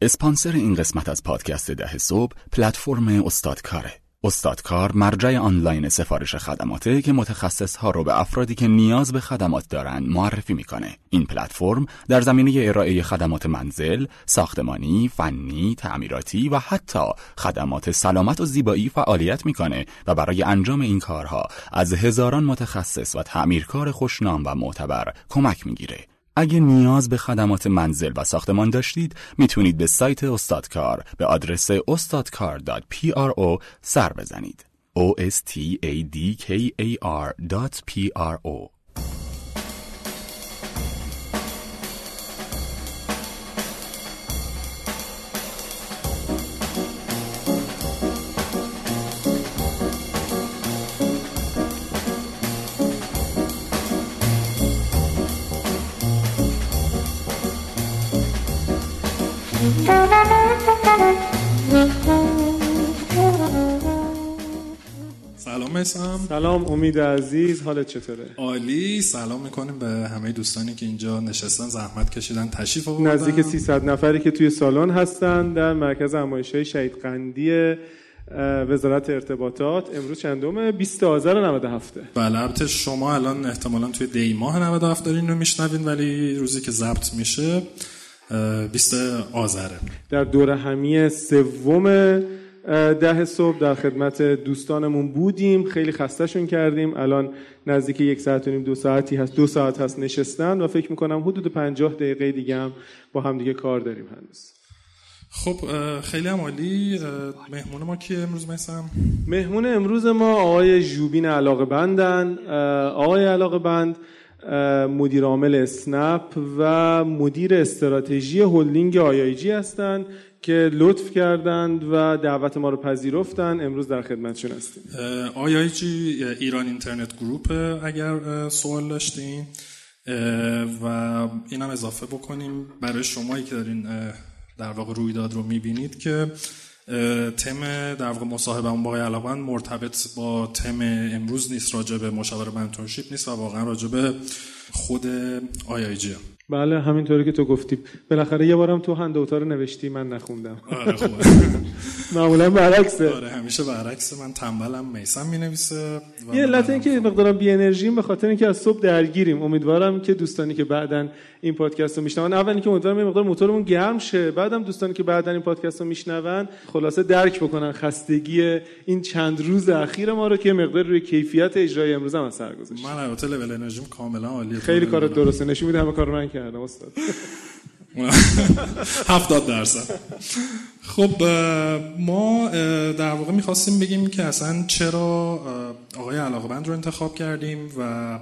اسپانسر این قسمت از پادکست ده صبح پلتفرم استادکاره. استادکار مرجع آنلاین سفارش خدماته که متخصص ها رو به افرادی که نیاز به خدمات دارن معرفی می‌کنه. این پلتفرم در زمینه ارائه خدمات منزل، ساختمانی، فنی، تعمیراتی و حتی خدمات سلامت و زیبایی فعالیت می‌کنه و برای انجام این کارها از هزاران متخصص و تعمیرکار خوشنام و معتبر کمک می‌گیره. اگه نیاز به خدمات منزل و ساختمان داشتید می‌تونید به سایت استادکار به آدرس استادکار.pro سر بزنید. o s t a d k a r.pro سلام مسام سلام امید عزیز حالت چطوره؟ عالی. سلام می‌کنیم به همه دوستانی که اینجا نشستن زحمت کشیدن تشریف آوردن. نزدیک 300 نفری که توی سالن هستن در مرکز های شهید قندی وزارت ارتباطات. امروز چندمه؟ 20 آذر 97 بله البته شما الان احتمالا توی دی ماه 97 دارین رو میشنوین ولی روزی که ضبط میشه 20 آذره. در دور همی سوم ده صبح در خدمت دوستانمون بودیم. خیلی خستهشون کردیم. الان نزدیک یک ساعت و نیم دو ساعتی هست دو ساعت هست نشستن و فکر می‌کنم حدود پنجاه دقیقه دیگه هم با هم دیگه کار داریم هنوز. خب خیلی هم عالی. مهمون ما کی امروز مثلا مهمون امروز ما آقای جوبین علاقه بندن آقای علاقه بند مدیر عامل اسنپ و مدیر استراتژی هلدینگ آیایجی هستند که لطف کردند و دعوت ما رو پذیرفتن امروز در خدمتشون هستیم. آیایجی ایران اینترنت گروپ اگر سوال داشتین و اینم اضافه بکنیم. برای شمایی که دارین در واقع رویداد رو می‌بینید که تم در واقع مصاحبه اون باقی علاقمند مرتبط با تم امروز نیست راجع به مشاور منتورشیپ نیست و واقعا راجع به خود IIG بله همینطوری که تو گفتی. بالاخره یه بارم تو هندوتا رو نوشتی من نخوندم. آره معمولا برعکسه. آره همیشه برعکسه من تنبلم میسم می‌نویسه یه علت این که مقدارم بی انرژیم به خاطر اینکه از صبح درگیریم. امیدوارم که دوستانی که بعدن این پادکست رو میشنون اول اینکه امیدوارم یه مقدار موتورمون گرم شه. بعدم دوستانی که بعدن این پادکست رو میشنون خلاصه درک بکنن خستگی این چند روز اخیر ما رو که مقدار روی کیفیت اجرای امروز هم اثر گذاشت. من البته لول انرژیم کاملا عالیه. خیلی کار درسته. نشون میده همه کارو من کردم استاد. هفتاد درصد. خب ما در واقع می‌خواستیم بگیم که اصلا چرا آقای علاقبند رو انتخاب کردیم و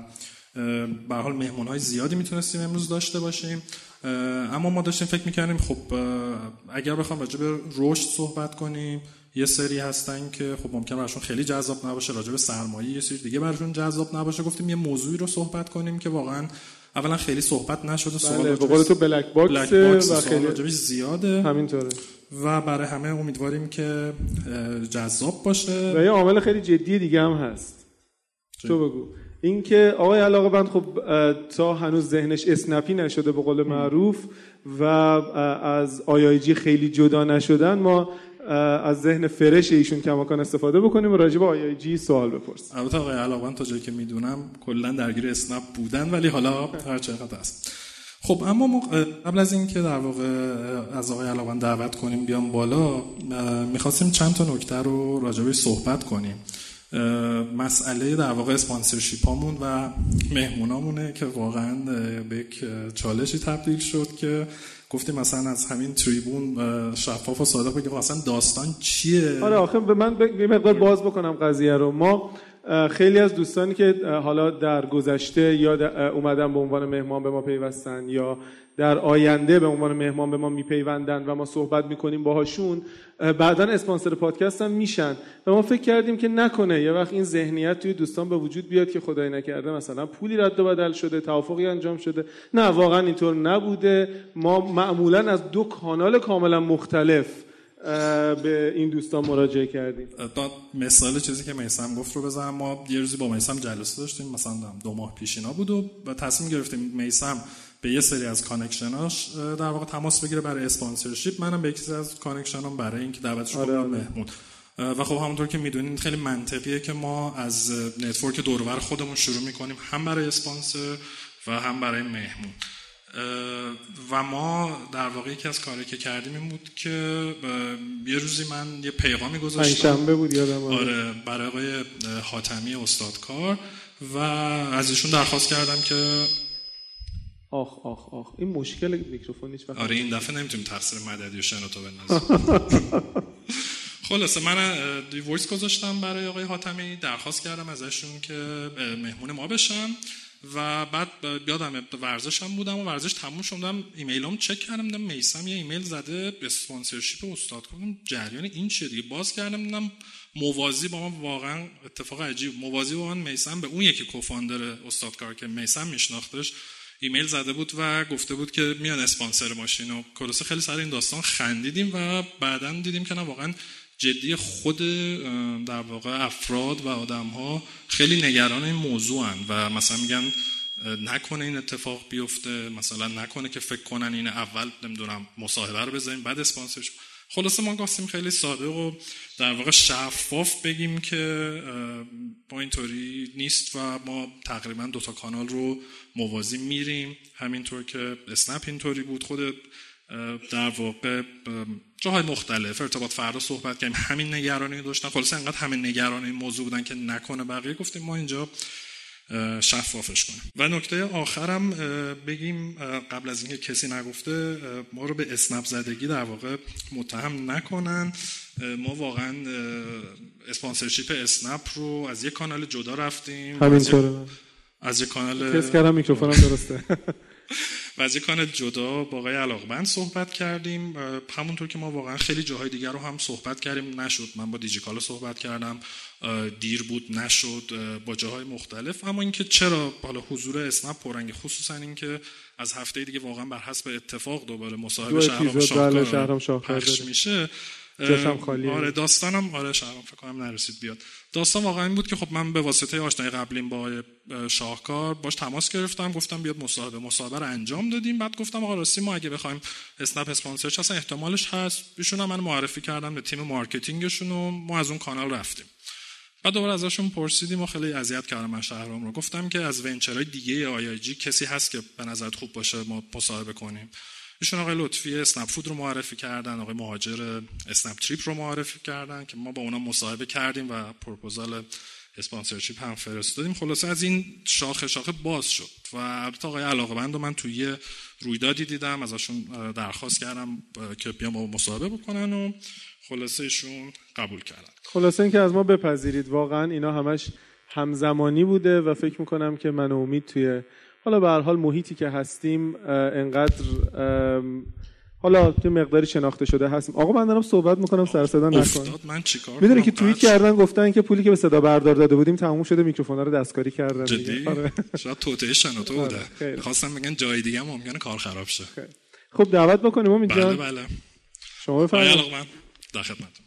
به حال مهمون های زیادی می‌تونستیم امروز داشته باشیم. اما ما داشتیم فکر می‌کردیم خب اگر بخوام راجع به رشد صحبت کنیم یه سری هستن که خب ممکن براشون خیلی جذاب نباشه راجع به سرمایه یه سری دیگه براشون جذاب نباشه. گفتیم یه موضوعی رو صحبت کنیم که واقعا اولا خیلی صحبت نشده سوال بله، به قول تو black box, box و خیلی زیاده. همینطوره. و برای همه امیدواریم که جذاب باشه. و یه عامل خیلی جدی دیگه هم هست. تو بگو. اینکه آقای علاقه بند خب تا هنوز ذهنش اسنپی نشده به قول معروف و از IIG خیلی جدا نشدن ما از ذهن fresh ایشون کماکان استفاده بکنیم و راجع به IIG سوال بپرسیم. البته آقای علاقمند تا جایی که می‌دونم کلا درگیر اسنپ بودن ولی حالا هر چقدر است. خب اما ما قبل از اینکه در واقع از آقای علاقمند دعوت کنیم بیام بالا می‌خواستیم چند تا نکته رو راجع صحبت کنیم. مسئله در واقع اسپانسرشیپ هامون و مهمونامونه که واقعا به یک چالشی تبدیل شد که گفتیم مثلا از همین تریبون شفاف و صادق بگیم اصلا داستان چیه؟ آره آخه به من یه مقدار باز بکنم قضیه رو. ما خیلی از دوستانی که حالا در گذشته یا اومدن به عنوان مهمان به ما پیوستن یا در آینده به عنوان مهمان به ما میپیوندن و ما صحبت می‌کنیم باهاشون بعدا اسپانسر پادکست هم میشن. و ما فکر کردیم که نکنه. یه وقت این ذهنیت توی دوستان به وجود بیاد که خدای نکرده. مثلا پولی رد و بدل شده توافقی انجام شده. نه واقعا اینطور نبوده. ما معمولا از دو کانال کاملا مختلف به این دوستان مراجعه کردیم. مثال چیزی که میسم گفت رو بزنم. ما یه روزی با میسم جلسه داشتیم. مثلا دو ماه پیش اینا بود و تصمیم گرفتیم. میسم به یه سری از connection اش در واقع تماس بگیره برای sponsorship. منم به یکی از connection ام برای اینکه دعوتش آره آره. مهمون. و خب همونطور که می‌دونید خیلی منطقیه که ما از network دورور خودمون شروع می‌کنیم هم برای اسپانسر و هم برای مهمون. و ما در واقع یکی از کاری که کردیم این بود که یه روزی من یه پیغامی گذاشتم. بود یادم آره برای آقای حاتمی استادکار. و از ایشون درخواست کردم که آخ آخ آخ. این مشکل میکروفون هیچ آره این دفعه نمی‌تونیم تقصیر مددی و شنوتو بندازیم. خلاصه من voice گذاشتم برای آقای حاتمی. درخواست کردم ازشون که مهمون ما بشن. و بعد یادم ورزشم بودم و ورزش تموم شدم ایمیلام چک کردم دیدم میسم یه ایمیل زده به sponsorship استاد. کنم جریان این چیه دیگه؟ باز کردم دیدم موازی با من واقعا اتفاق عجیب. موازی با من میسم به اون یکی co-founder استادکار که میسم میشناختش. ایمیل زده بود و گفته بود که میاین اسپانسر ما شین و خلاصه خیلی سر این داستان خندیدیم و بعدا دیدیم که نه واقعا جدی خود در واقع افراد و آدم ها خیلی نگران این موضوع هن و مثلا میگن نکنه این اتفاق بیفته مثلا نکنه که فکر کنن این اول نمی‌دونم مصاحبه رو بزنیم بعد اسپانسرش. خلاصه ما گفتیم خیلی ساده و در واقع شفاف بگیم که با اینطوری نیست و ما تقریبا دوتا کانال رو موازی میریم. همینطور که اسنپ اینطوری بود. خود در واقع جاهای مختلف. ارتباط فردا صحبت کردیم. همین نگرانی داشتن. خلاص انقدر همین نگرانی موضوع بودن که نکنه بقیه. گفتیم ما اینجا شفافش کنیم. و نکته آخرم بگیم قبل از اینکه کسی نگفته ما رو به اسنپ زدگی در واقع متهم نکنن. ما واقعا اسپانسرشیپ اسنپ رو از یک کانال جدا رفتیم. همینطوره. از یک کانال کس کردم میکروفونم درسته. و از یک کانال جدا با آقای علاقمند صحبت کردیم همونطور که ما واقعا خیلی جاهای دیگر رو هم صحبت کردیم نشد. من با دیجیکالا صحبت کردم دیر بود نشد با جاهای مختلف. اما اینکه چرا حالا حضور اسنپ پرنگ خصوصا اینکه از هفته دیگه واقعا بر حسب اتفاق دوباره مصاحبه شهرام شاهکار پخش میشه. جاشم خالیه. آره داستانم آره شهرام فکر کنم نرسید بیاد. داستان واقعا این بود که خب من به واسطه آشنایی قبلیم با شاهکار باش تماس گرفتم گفتم بیاد مصاحبه. مصاحبه رو انجام دادیم بعد گفتم آقا راستی ما اگه بخوایم اسنپ اسپانسر شه اصلا احتمالش هست. ایشون من معرفی کردم به تیم marketing شون و ما از اون کانال رفتیم. بعد دوباره ازشون پرسیدیم و خیلی اذیت کردم من شهرام رو. گفتم که از venture های دیگه IIG کسی هست که به نظرت خوب باشه ما مصاحبه کنیم؟ ایشون آقای لطفی اسنپ فود رو معرفی کردن آقای مهاجر اسنپ تریپ رو معرفی کردن که ما با اونا مصاحبه کردیم و پروپوزال اسپانسرشیپ هم فرستادیم. خلاصه از این شاخه شاخه باز شد و البته آقای علاقه من توی رویدادی دیدم ازشون درخواست کردم که بیام با مصاحبه بکنن و خلاصه ایشون قبول کردن. خلاصه اینکه از ما بپذیرید واقعا اینا همش همزمانی بوده و فکر می‌کنم که من امید توی حالا به هر حال محیطی که هستیم انقدر حالا یه مقداری شناخته شده هستیم. آقا من دارم صحبت می‌کنم سر صدا نکن من چیکار می‌دونی که توییت کردن گفتن که پولی که به صدا بردار داده بودیم تموم شده میکروفونا رو دستکاری کردن جدی؟ آره. شاید توته شنوتو بوده. آره، خواستم بگن جای دیگه ممکنه کار خراب شه. خب دعوت بکنیم امید بله بله. شما بفرمایید. در خدمتتون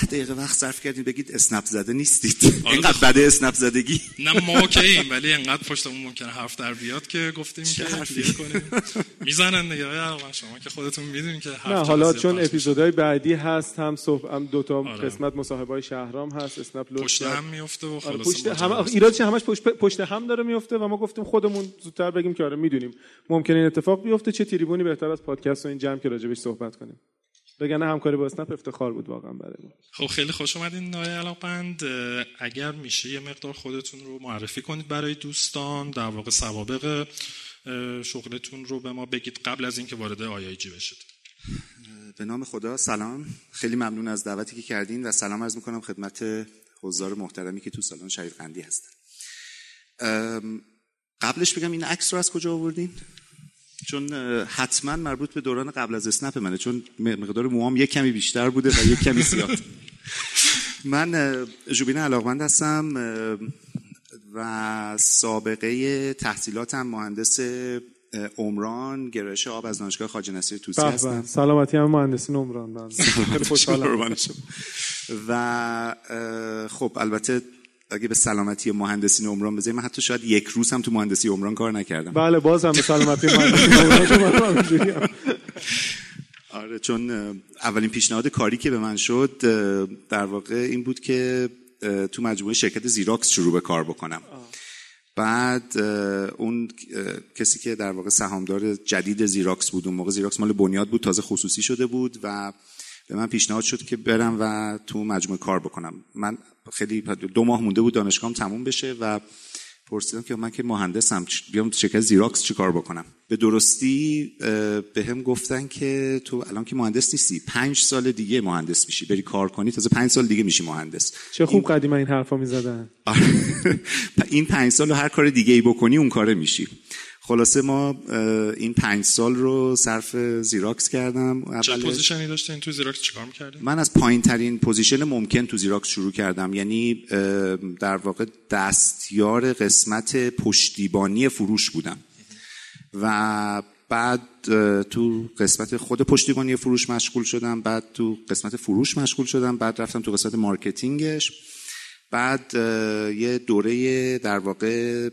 ده دقیقه وقت صرف کردید بگید اسنپ زده نیستید. آره. اینقدر بده اسنپ زدگی. نه ما اوکییم ولی اینقدر پشتمون ممکنه حرف در بیاد که گفتیم که حرفی؟ کنیم. می‌زنن دیگه شما که خودتون می‌دونید که نه حالا چون اپیزودهای بعدی هست هم صبح هم دو تا آره. قسمت مصاحبه های شهرام هست اسنپ لطف پشت هم میفته و آره پشت هم ایرادش همش پشت, پشت هم داره میفته و ما گفتیم خودمون زودتر بگیم که آره می‌دونیم. ممکنه این اتفاق بیفته چه تریبونی بهتر از پادکست و این جمع که راجبش صحبت کنیم. بگن همکاری با اسنپ افتخار بود واقعا برای ما. خب خیلی خوش اومدین نای علاقمند. اگر میشه یه مقدار خودتون رو معرفی کنید برای دوستان در واقع سوابق شغلتون رو به ما بگید قبل از اینکه وارد آی جی بشید. به نام خدا سلام. خیلی ممنون از دعوتی که کردین و سلام عرض می‌کنم خدمت حضار محترمی که تو سالن شریف قندی هستن قبلش بگم این عکس رو از کجا آوردین؟ چون حتما مربوط به دوران قبل از اسنپ منه چون مقدار موام یک کمی بیشتر بوده و یک کمی زیاد. من جوبین علاقمند هستم و سابقه تحصیلاتم مهندس عمران گرایش آب از دانشگاه خواجه نصیر توسی هستم. سلامتی هم مهندسین عمران من خیلی خوشحالم. و خب البته اگه به سلامتی مهندسین عمران بزنیم من حتی شاید یک روز هم تو مهندسی عمران کار نکردم. بله باز هم به سلامتی مهندسین عمران آره چون اولین پیشنهاد کاری که به من شد در واقع این بود که تو مجموعه شرکت زیراکس شروع به کار بکنم. بعد اون کسی که در واقع سهامدار جدید زیراکس بود اون موقع زیراکس مال بنیاد بود تازه خصوصی شده بود و به من پیشنهاد شد که برم و تو مجموعه کار بکنم. من خیلی دو ماه مونده بود دانشگاهم تموم بشه و پرسیدم که من که مهندسم بیام شرکت زیراکس چی کار بکنم؟ به درستی بهم گفتن که تو الان که مهندس نیستی پنج سال دیگه مهندس میشی بری کار کنی تازه پنج سال دیگه میشی مهندس. چه خوب این... قدیم این حرفا می‌زدن. این پنج سال رو هر کار دیگه ای بکنی اون کاره میشی. خلاصه ما این پنج سال رو صرف زیراکس کردم. چه position ی داشتین؟ تو زیراکس چیکار می‌کردین؟ من از پایین ترین position ممکن تو زیراکس شروع کردم. یعنی در واقع دستیار قسمت پشتیبانی فروش بودم. و بعد تو قسمت خود پشتیبانی فروش مشغول شدم. بعد تو قسمت فروش مشغول شدم. بعد رفتم تو قسمت marketing ش. بعد یه دوره در واقع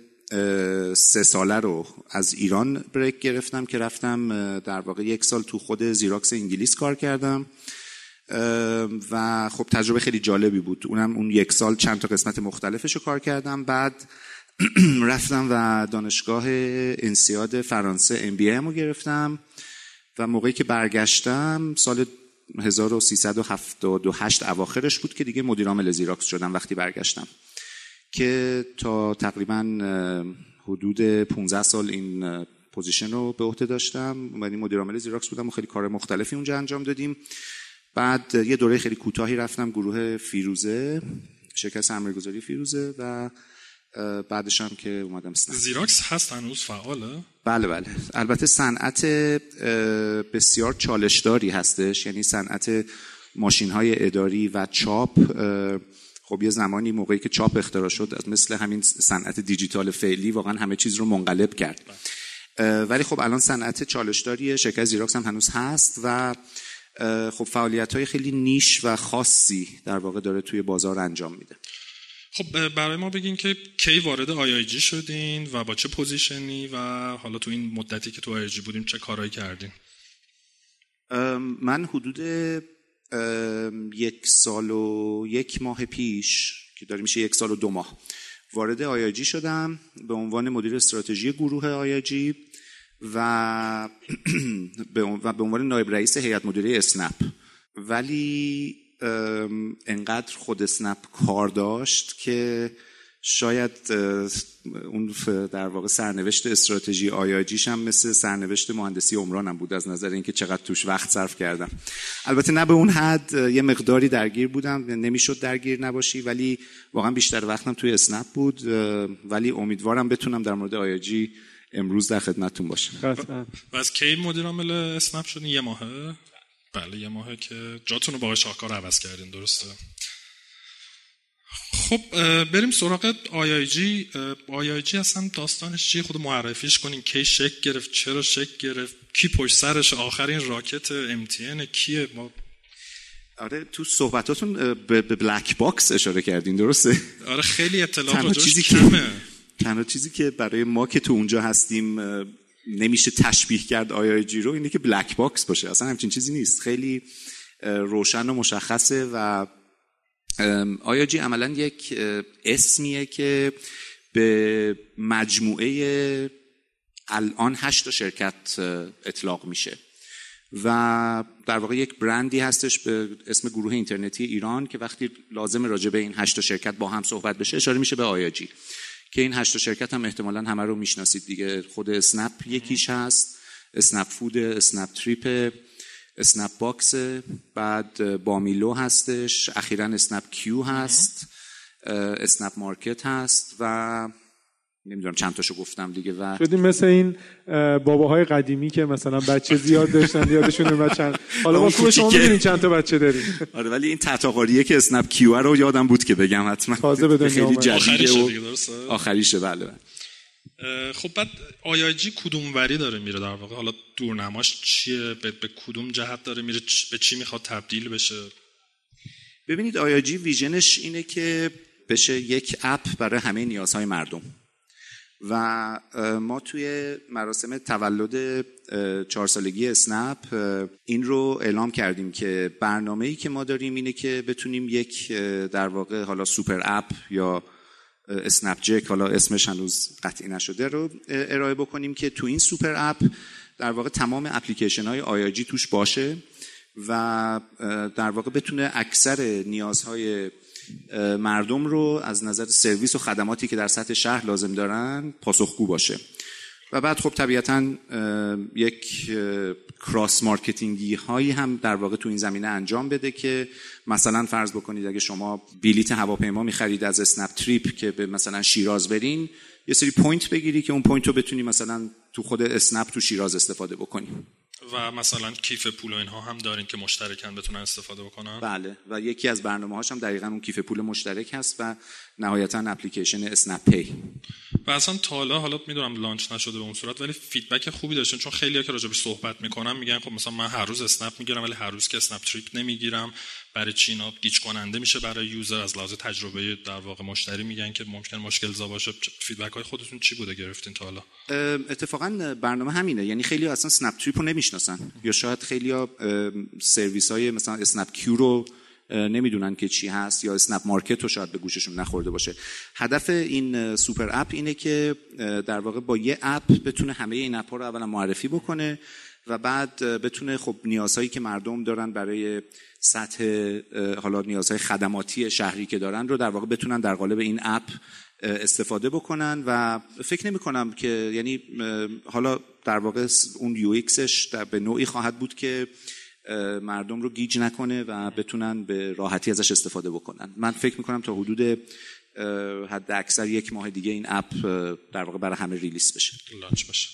سه ساله رو از ایران break گرفتم که رفتم در واقع یک سال تو خود زیراکس انگلیس کار کردم. و خب تجربه خیلی جالبی بود. اونم اون یک سال چند تا قسمت مختلفش رو کار کردم. بعد رفتم و دانشگاه INSEAD فرانسه MBA رو گرفتم. و موقعی که برگشتم سال 1378 اواخرش بود که دیگه مدیر عامل زیراکس شدم وقتی برگشتم. که تا تقریبا حدود 15 سال این position رو به عهده داشتم. یعنی مدیر عامل زیراکس بودم و خیلی کار مختلفی اونجا انجام دادیم. بعد یه دوره خیلی کوتاهی رفتم گروه فیروزه شرکت سرمایه‌گذاری فیروزه و بعدش هم که اومدم سنت زیراکس هست هنوز؟ فعاله؟ بله بله. البته صنعت بسیار چالشداری هستش. یعنی صنعت ماشین های اداری و چاپ خب یه زمانی موقعی که چاپ اختراع شد مثل همین صنعت دیجیتال فعلی واقعا همه چیز رو منقلب کرد. ولی خب الان صنعت چالشداری شرکت زیراکس هم هنوز هست و خب فعالیت های خیلی niche و خاصی در واقع داره توی بازار انجام میده. خب برای ما بگین که کی وارد IIG شدین و با چه position ی و حالا تو این مدتی که تو IIG بودیم چه کارهایی کردین؟ من حدود یک سال و یک ماه پیش که داره میشه یک سال و دو ماه وارد IIG شدم به عنوان مدیر استراتژی گروه IIG و به عنوان نایب رئیس هیئت مدیره اسنپ. ولی انقدر خود اسنپ کار داشت که شاید اون در واقع سرنوشت استراتژی آیاجیش هم مثل سرنوشت مهندسی عمران هم بود از نظر اینکه چقدر توش وقت صرف کردم. البته نه به اون حد یه مقداری درگیر بودم نمی‌شد درگیر نباشی ولی واقعا بیشتر وقتم توی اسنپ بود ولی امیدوارم بتونم در مورد آیاجی امروز در خدمتتون باشم. و از کی مدیر عامل اسنپ شدین؟ یه ماهه؟ بله یه ماهه که جاتون رو با شاهکار عوض کردین درسته؟ خب بریم سراغ آی جی آی جی اصلا داستانش چیه؟ خود معرفیش کنین کی شکل گرفت؟ چرا شکل گرفت؟ کی پشت سرشه؟ آخه این Rocket MTN کیه؟ ما آره تو صحبتاتون به black box اشاره کردین درسته؟ آره خیلی اطلاعات چیزی کمه. تنها چیزی که برای ما که تو اونجا هستیم نمیشه تشبیه کرد IIG رو اینه که black box باشه. اصلا همچین چیزی نیست. خیلی روشن و مشخصه و IIG عملا یک اسمیه که به مجموعه الان هشت شرکت اطلاق میشه؟ و در واقع یک برندی هستش به اسم گروه اینترنتی ایران که وقتی لازم راجع به این هشت شرکت با هم صحبت بشه اشاره میشه به IIG که این هشت شرکت هم احتمالا همه رو می‌شناسید دیگه. خود اسنپ یکیش هست. اسنپ فود اسنپ تریپ اسنپ باکس بعد بامیلو هستش اخیرا اسنپ کیو هست اسنپ مارکت هست و نمی‌دونم چند تاشو گفتم دیگه و شدیم مثل این باباهای قدیمی که مثلا بچه زیاد داشتن یادشون اومد چند حالا ما خوب شما می‌دونین چند تا بچه داریم. آره ولی این ته‌تغاریه که اسنپ کیو رو یادم بود که بگم حتما. تازه به دنیا خیلی. جدیده و آخریشه بله بله. خب بعد آیاجی کدوم وری داره میره در واقع؟ حالا دورنماش چیه؟ به, به کدوم جهت داره میره؟ به چی می‌خواد تبدیل بشه؟ ببینید آیاجی ویژنش اینه که بشه یک اپ برای همه نیازهای مردم. و ما توی مراسم تولد چهار سالگی اسنپ این رو اعلام کردیم که برنامه ای که ما داریم اینه که بتونیم یک در واقع حالا super app یا اسنپ جک حالا اسمش هنوز قطعی نشده رو ارائه بکنیم که تو این super app در واقع تمام اپلیکیشن های IIG توش باشه و در واقع بتونه اکثر نیازهای مردم رو از نظر سرویس و خدماتی که در سطح شهر لازم دارن پاسخگو باشه. و بعد خب طبیعتا یک cross marketing ی هایی هم در واقع تو این زمینه انجام بده که مثلا فرض بکنید اگه شما بلیت هواپیما می‌خرید از اسنپ تریپ که به مثلا شیراز برین یه سری point بگیری که اون point رو بتونی مثلا تو خود اسنپ تو شیراز استفاده بکنی. و مثلا کیف پول و اینها هم دارین که مشترکن بتونن استفاده بکنن؟ بله و یکی از برنامه هاش هم دقیقا اون کیف پول مشترک هست و نهایتا اپلیکیشن اسنپ پی. و اصلا تا حالا حالا می‌دونم launch نشده به اون صورت ولی feedback خوبی داشتن چون خیلی که راجبش صحبت می‌کنم میگن خب مثلا من هر روز اسنپ می‌گیرم ولی هر روز که اسنپ تریپ نمی‌گیرم برای چی اینا گیج کننده میشه برای user؟ از لحاظ تجربه در واقع مشتری میگن که ممکن مشکل زا باشه. feedback های خودتون چی بوده گرفتین تا حالا؟ اتفاقا برنامه همینه. یعنی خیلی اصلا اسنپ تریپ رو نمی‌شناسن. یا شاید خیلی سرویس های مثلا اسنپ کیو رو نمی‌دونن که چی هست یا اسنپ مارکت رو شاید به گوششون نخورده باشه. هدف این super app اینه که در واقع با یه اپ بتونه همه این اپ ها رو اولا معرفی بکنه. و بعد بتونه خب نیازهایی که مردم دارن برای سطح حالا نیازهای خدماتی شهری که دارن رو در واقع بتونن در قالب این اپ استفاده بکنن و فکر نمی کنم که یعنی حالا در واقع اون UX ش به نوعی خواهد بود که مردم رو گیج نکنه و بتونن به راحتی ازش استفاده بکنن. من فکر می‌کنم تا حدود حد اکثر یک ماه دیگه این اپ در واقع برای همه release بشه. launch بشه.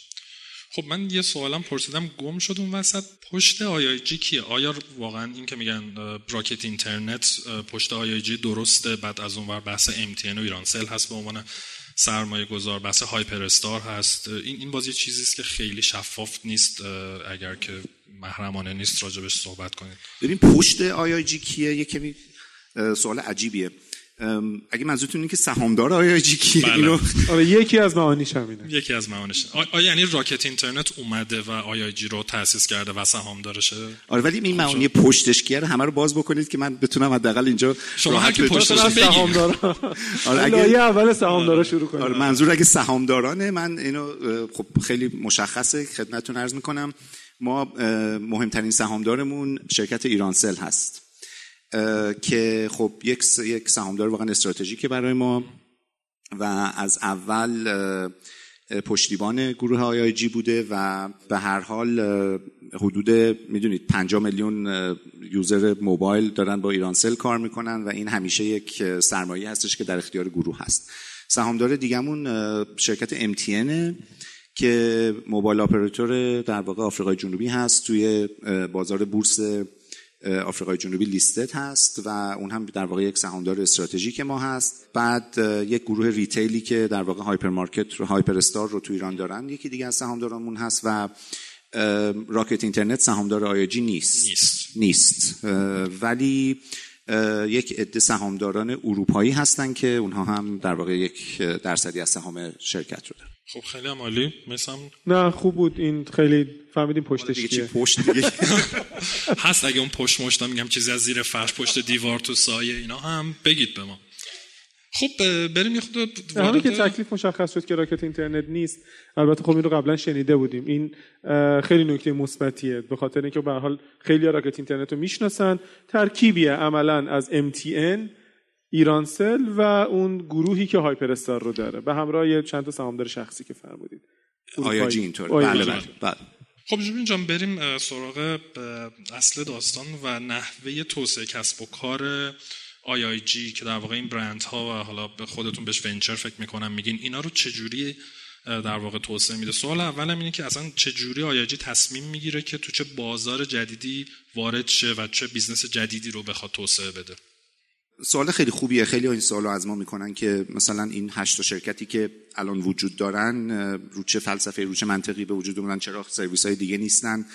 خب من یه سوالم پرسیدم گم شد اون وسط پشت آی آی جی کیه؟ آیا واقعا این که میگن اه، راکت اینترنت پشت آی آی جی درسته بعد از اون ور بحث MTN و ایرانسل هست به عنوان سرمایه گذار بحث هایپر استار هست. این این باز یه چیزی است که خیلی شفاف نیست اگر که محرمانه نیست راجبش صحبت کنید. ببین پشت آی آی جی کیه؟ یه کمی سوال عجیبیه. ام، اگه منظورتون اینه که سهامدار آی جی کیه بله. اینو؟ آره یکی از معانیش همینه یکی از معانیش. آ- آیا یعنی راکت اینترنت اومده و آی جی رو تأسیس کرده و سهام دارشه آره ولی این معانی پشتش کیه رو همه رو باز بکنید که من بتونم حداقل اینجا شما هر کی پشتش. سهامدارا. آره، اگه- اول سهامدارا شروع کنیم. آره منظور اگه سهامدارانه من اینو خب خیلی مشخصه خدمتتون عرض می‌کنم. ما مهمترین سهامدارمون شرکت ایرانسل هست. که خب یک یک سهامدار واقعا استراتژیکه برای ما و از اول پشتیبان گروه آی جی بوده و به هر حال حدود می‌دونید 50 میلیون یوزر موبایل دارن با ایرانسل کار می‌کنن و این همیشه یک سرمایه هستش که در اختیار گروه هست. سهامدار دیگمون اه، شرکت MTN که موبایل اپراتور در واقع آفریقای جنوبی هست توی بازار بورس آفریقای جنوبی listed هست و اون هم در واقع یک سهامدار استراتژیک ما هست. بعد یک گروه retail ی که در واقع هایپر مارکت رو هایپر استار رو تو ایران دارن. یکی دیگه از سهامدارامون هست و راکت اینترنت سهامدار آی آی جی نیست. نیست. نیست. ولی یک عده سهامداران اروپایی هستن که اونها هم در واقع یک درصدی از سهام شرکت رو دارن. خب خیلی هم عالی. مثلا نه خوب بود. این خیلی فهمیدیم پشتش دیگه چی پشت دیگه؟ هست اگه اون پشت مشتا میگم چیزی از زیر فرش پشت دیوار تو سایه اینا هم بگید به ما. خب بریم یه خود همین که تکلیف مشخص شد که راکت اینترنت نیست البته خب این رو قبلا شنیده بودیم. این خیلی نکته مثبتیه به خاطر اینکه به حال خیلی راکت اینترنت رو می‌شناسن. ترکیبیه عملا از MTN ایرانسل و اون گروهی که هایپر استار رو داره. به همراه چند تا سهامدار شخصی که فرمودید. آی آی جی اینطور بله بله, بله. خب جان بریم سراغ اصل داستان و نحوه توسعه کسب و کار آی آی جی که در واقع این برند ها و حالا به خودتون بهش venture فکر می‌کنم میگین. اینا رو چجوری در واقع توسعه میده؟ سوال اولم اینه که اصلا چجوری آی آی جی تصمیم می‌گیره که تو چه بازار جدیدی وارد شه و چه business جدیدی رو بخواد توسعه بده؟ سوال خیلی خوبیه. خیلی این سوال رو از ما می‌کنن که مثلا این هشت شرکتی که الان وجود دارن رو چه فلسفه رو چه منطقی به وجود اومدن چرا سرویس های دیگه نیستن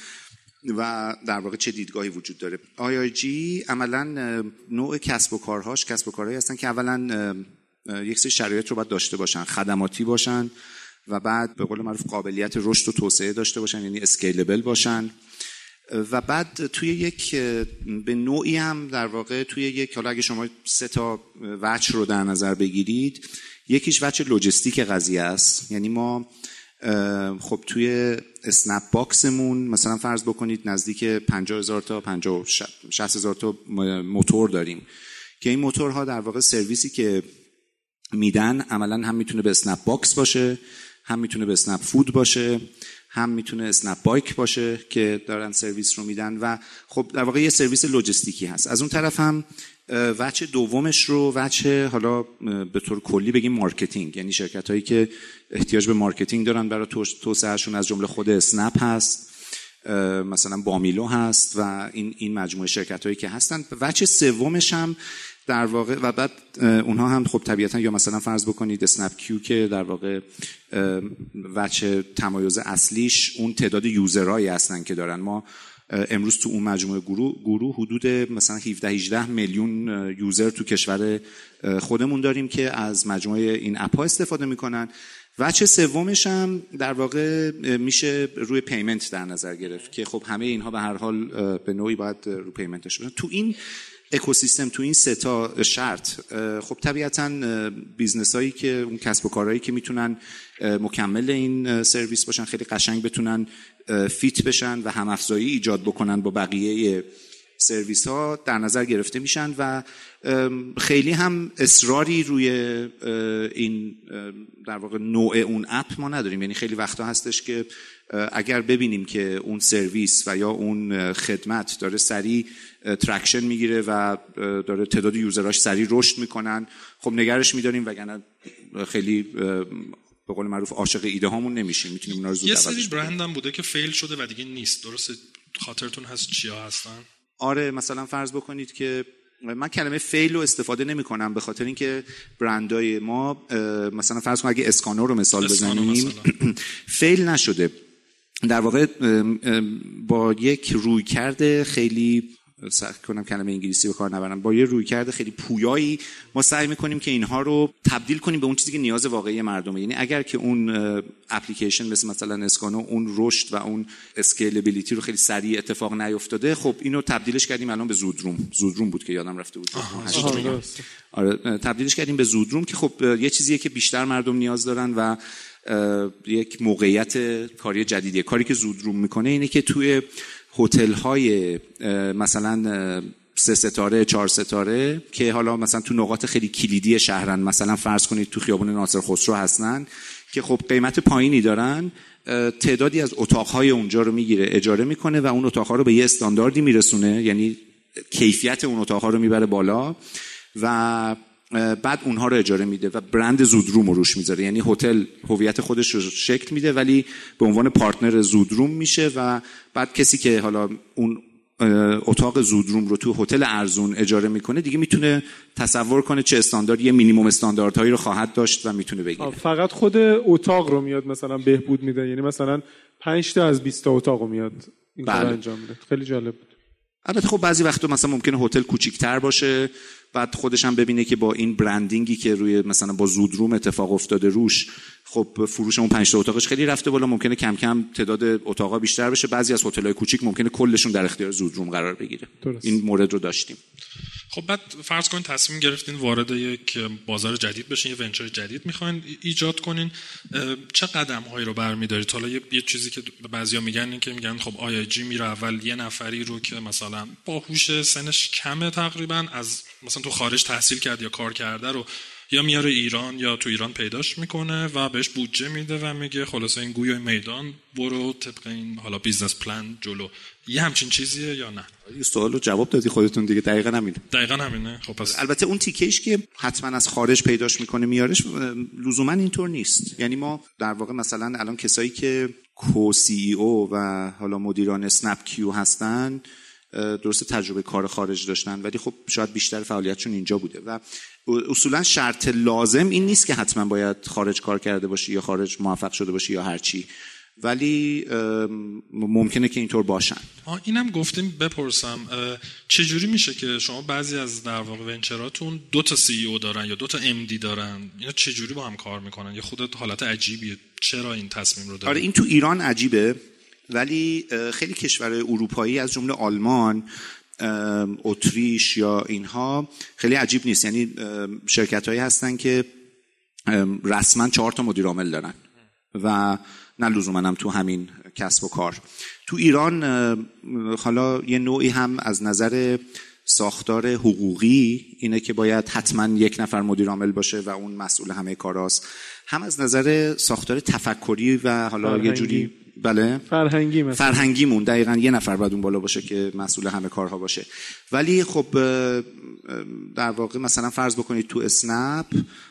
و در واقع چه دیدگاهی وجود داره. جی عملا نوع کسب و کارهاش کسب و کارهایی هستن که اولا یک سری شرایط رو باید داشته باشن خدماتی باشن و بعد به قول معروف قابلیت رشد و توسعه داشته باشن یعنی اسکیلبل باشن. و بعد توی یک به نوعی هم در واقع توی یک حالا اگه شما سه تا وچ رو در نظر بگیرید یکیش وجه لوجستیک قضیه است. یعنی ما خب توی اسنپ باکسمون مثلا فرض بکنید نزدیک 50 هزار تا 50 60 هزار تا موتور داریم که این موتورها در واقع سرویسی که میدن عملا هم می‌تونه به اسنپ باکس باشه هم می‌تونه به اسنپ فود باشه هم می‌تونه اسنپ بایک باشه که دارن سرویس رو میدن و خب در واقع یه سرویس لوجستیکی هست. از اون طرف هم وجه دومش رو وجه حالا به طور کلی بگیم marketing. یعنی شرکت هایی که احتیاج به marketing دارن برای توسعهشون از جمله خود اسنپ هست مثلا بامیلو هست و این این مجموعه شرکت هایی که هستن. وجه سومش هم در واقع و بعد اونها هم خب طبیعتا یا مثلا فرض بکنید اسنپ کیو که در واقع وجه تمایز اصلیش اون تعداد user هایی هستن که دارن. ما امروز تو اون مجموعه گروه, گروه حدود مثلا 17 18 میلیون user تو کشور خودمون داریم که از مجموعه این اپ ها استفاده می‌کنن. وجه سومش هم در واقع میشه روی payment در نظر گرفت که خب همه اینها به هر حال به نوعی باید رو payment ش باشن تو این اکوسیستم تو این سه تا شرط خب طبیعتا business هایی که اون کسب و کارهایی که می‌تونن مکمل این سرویس باشن خیلی قشنگ بتونن fit بشن و هم افزایی ایجاد بکنن با بقیه سرویس ها در نظر گرفته میشن و خیلی هم اصراری روی این در واقع نوع اون اپ ما نداریم. یعنی خیلی وقتا هستش که اگر ببینیم که اون سرویس و یا اون خدمت داره سریع traction می‌گیره و داره تعداد user اش سریع رشد می‌کنن خب نگرش میداریم وگرنه خیلی به قول معروف عاشق ایده هامون نمیشیم. می‌تونیم اونا رو زود یه سری برند هم بوده که فیل شده و دیگه نیست. درسته خاطرتون هست چیا هستن؟ آره مثلا فرض بکنید که من کلمه فیل رو استفاده نمی کنم به خاطر اینکه برندای ما مثلا فرض کنید اگه اسکانو رو مثال بزنیم فیل نشده. در واقع با یک رویکرد خیلی سعی کنم کلمه انگلیسی به کار نبرم. با یه رویکرد خیلی پویایی ما سعی می‌کنیم که اینها رو تبدیل کنیم به اون چیزی که نیاز واقعی مردمه. یعنی اگر که اون اپلیکیشن مثل مثلا اسکانو اون رشد و اون اسکیلبیلیتی رو خیلی سریع اتفاق نیفتاده خب اینو تبدیلش کردیم الان به زودروم. زودروم بود که یادم رفته بود. آره تبدیلش کردیم به زودروم که خب یه چیزیه که بیشتر مردم نیاز دارن و یک موقعیت کاری جدیدیه. کاری که زودروم می‌کنه اینه که توی هتل های مثلا سه ستاره چهار ستاره که حالا مثلا تو نقاط خیلی کلیدی شهرن. مثلا فرض کنید تو خیابون ناصر خسرو هستن که خب قیمت پایینی دارن. تعدادی از اتاقهای اونجا رو می‌گیره اجاره می‌کنه و اون اتاقها رو به یه استانداردی میرسونه. یعنی کیفیت اون اتاقها رو می‌بره بالا و بعد اونها رو اجاره میده و برند زودروم رو روش می‌ذاره. یعنی هتل هویت خودش رو شکل میده ولی به عنوان پارتنر زودروم میشه و بعد کسی که حالا اون اتاق زودروم رو تو هتل ارزون اجاره می‌کنه دیگه می‌تونه تصور کنه چه استاندارد یه مینیمم استانداردهایی رو خواهد داشت و می‌تونه بگیره. فقط خود اتاق رو میاد مثلا بهبود میده. یعنی مثلا 5 تا از 20 تا اتاق رو میاد این بله. انجام میده. خیلی جالب بود. البته خب بعضی وقتا مثلا ممکنه هتل کوچیک‌تر باشه. بعد خودش هم ببینه که با این برندینگی که روی مثلا با زودروم اتفاق افتاده روش خب فروش اون 5 اتاقش خیلی رفته بالا ممکنه کم کم تعداد اتاقا بیشتر بشه. بعضی از هتل‌های کوچیک ممکنه کلشون در اختیار زودروم قرار بگیره. درست. این مورد رو داشتیم. خب بعد فرض کنید تصمیم گرفتین وارد یک بازار جدید بشین یه venture جدید می‌خواین ایجاد کنین. چه قدم هایی رو برمیدارید؟ حالا یه،, یه چیزی که بعضیا میگن این که میگن خب آی آی جی میره اول یه نفری رو که مثلا باهوش سنش کمه تقریبا از مثلا تو خارج تحصیل کرد یا کار کرده رو یا میاره ایران یا تو ایران پیداش می‌کنه و بهش بودجه میده و میگه خلاصه این گوی و میدان برو طبق این حالا business plan جلو. یه همچین چیزیه یا نه؟ سوال رو جواب دادی خودتون دیگه دقیقا همینه. دقیقا همینه. خب پس البته اون تیکیش که حتما از خارج پیداش می‌کنه میارش لزوما اینطور نیست. یعنی ما در واقع مثلا الان کسایی که کو سی او و حالا مدیران اسنپ کیو هستن درست تجربه کار خارج داشتن ولی خب شاید بیشتر فعالیتشون اینجا بوده. و اصولا شرط لازم این نیست که حتما باید خارج کار کرده باشی یا خارج موفق شده باشی یا هرچی ولی ممکنه که اینطور باشن. اینم گفتیم بپرسم چجوری میشه که شما بعضی از در واقع ونچراتون دو تا سی او دارن یا دو تا ام دی دارن؟ اینا چجوری با هم کار می‌کنن؟ یا خودت حالت عجیبیه. چرا این تصمیم رو داری؟ آره این تو ایران عجیبه ولی خیلی کشور اروپایی از جمله آلمان اتریش یا اینها خیلی عجیب نیست. یعنی شرکت هایی هستن که رسما چهار تا مدیر عامل دارن و نه لزوما هم تو همین کسب و کار. تو ایران حالا یه نوعی هم از نظر ساختار حقوقی اینه که باید حتما یک نفر مدیر عامل باشه و اون مسئول همه کاراست. هم از نظر ساختار تفکری و حالا یه جوری بله. فرهنگی مثلا. فرهنگیمون دقیقا یه نفر باید اون بالا باشه که مسئول همه کارها باشه. ولی خب در واقع مثلا فرض بکنید تو اسنپ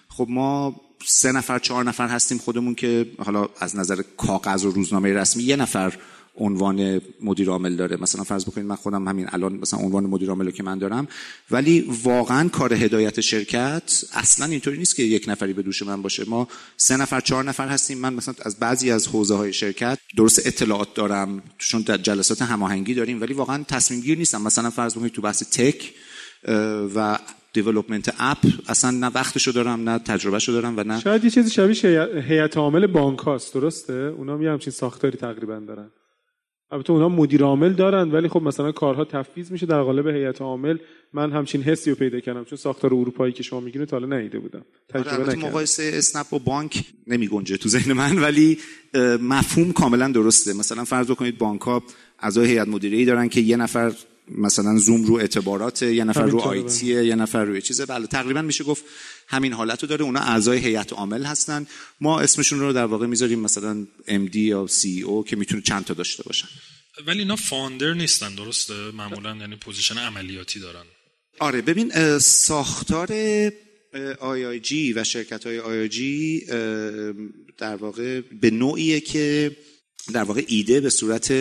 خب ما سه نفر چهار نفر هستیم خودمون که حالا از نظر کاغذ و روزنامه رسمی یه نفر عنوان مدیر عامل داره. مثلا فرض بکنید من خودم همین الان مثلا عنوان مدیر عامل که من دارم ولی واقعا کار هدایت شرکت اصلا اینطوری نیست که یک نفری به دوش من باشه. ما سه نفر چهار نفر هستیم. من مثلا از بعضی از حوزه های شرکت درست اطلاعات دارم چون در جلسات هماهنگی داریم ولی واقعا تصمیم گیر نیستم. مثلا فرض بکنید تو بحث تک و دیولپمنت اپ اصلا نه وقتشو دارم نه تجربهشو دارم و نه شاید یه چیزی شبیه هیئت عامل بانک هاست درسته؟ اونا هم همچین ساختاری تقریبا دارن. البته اونا مدیر عامل دارن ولی خب مثلا کارها تفویض میشه در قالب هیئت عامل. من همچین حسی رو پیدا کردم چون ساختار اروپایی که شما میگین تا حالا ندیده بودم. تجربه آره مقایسه اسنپ و بانک نمی گنجه تو ذهن من ولی مفهوم کاملا درسته. مثلا فرض کنید بانک ها اعضای هیئت مدیره دارن که یه نفر مثلا زوم رو اعتبارات یه نفر رو IT یه نفر روی چیزه. بله تقریبا میشه گفت همین حالت رو داره. اونا اعضای هیئت عامل هستن. ما اسمشون رو در واقع می‌ذاریم مثلا MD یا CEO که می‌تونه چند تا داشته باشن. ولی اینا founder نیستن درسته؟ معمولا یعنی position عملیاتی دارن. آره ببین ساختار جی و شرکت های جی در واقع به نوعیه که در واقع ایده به صورت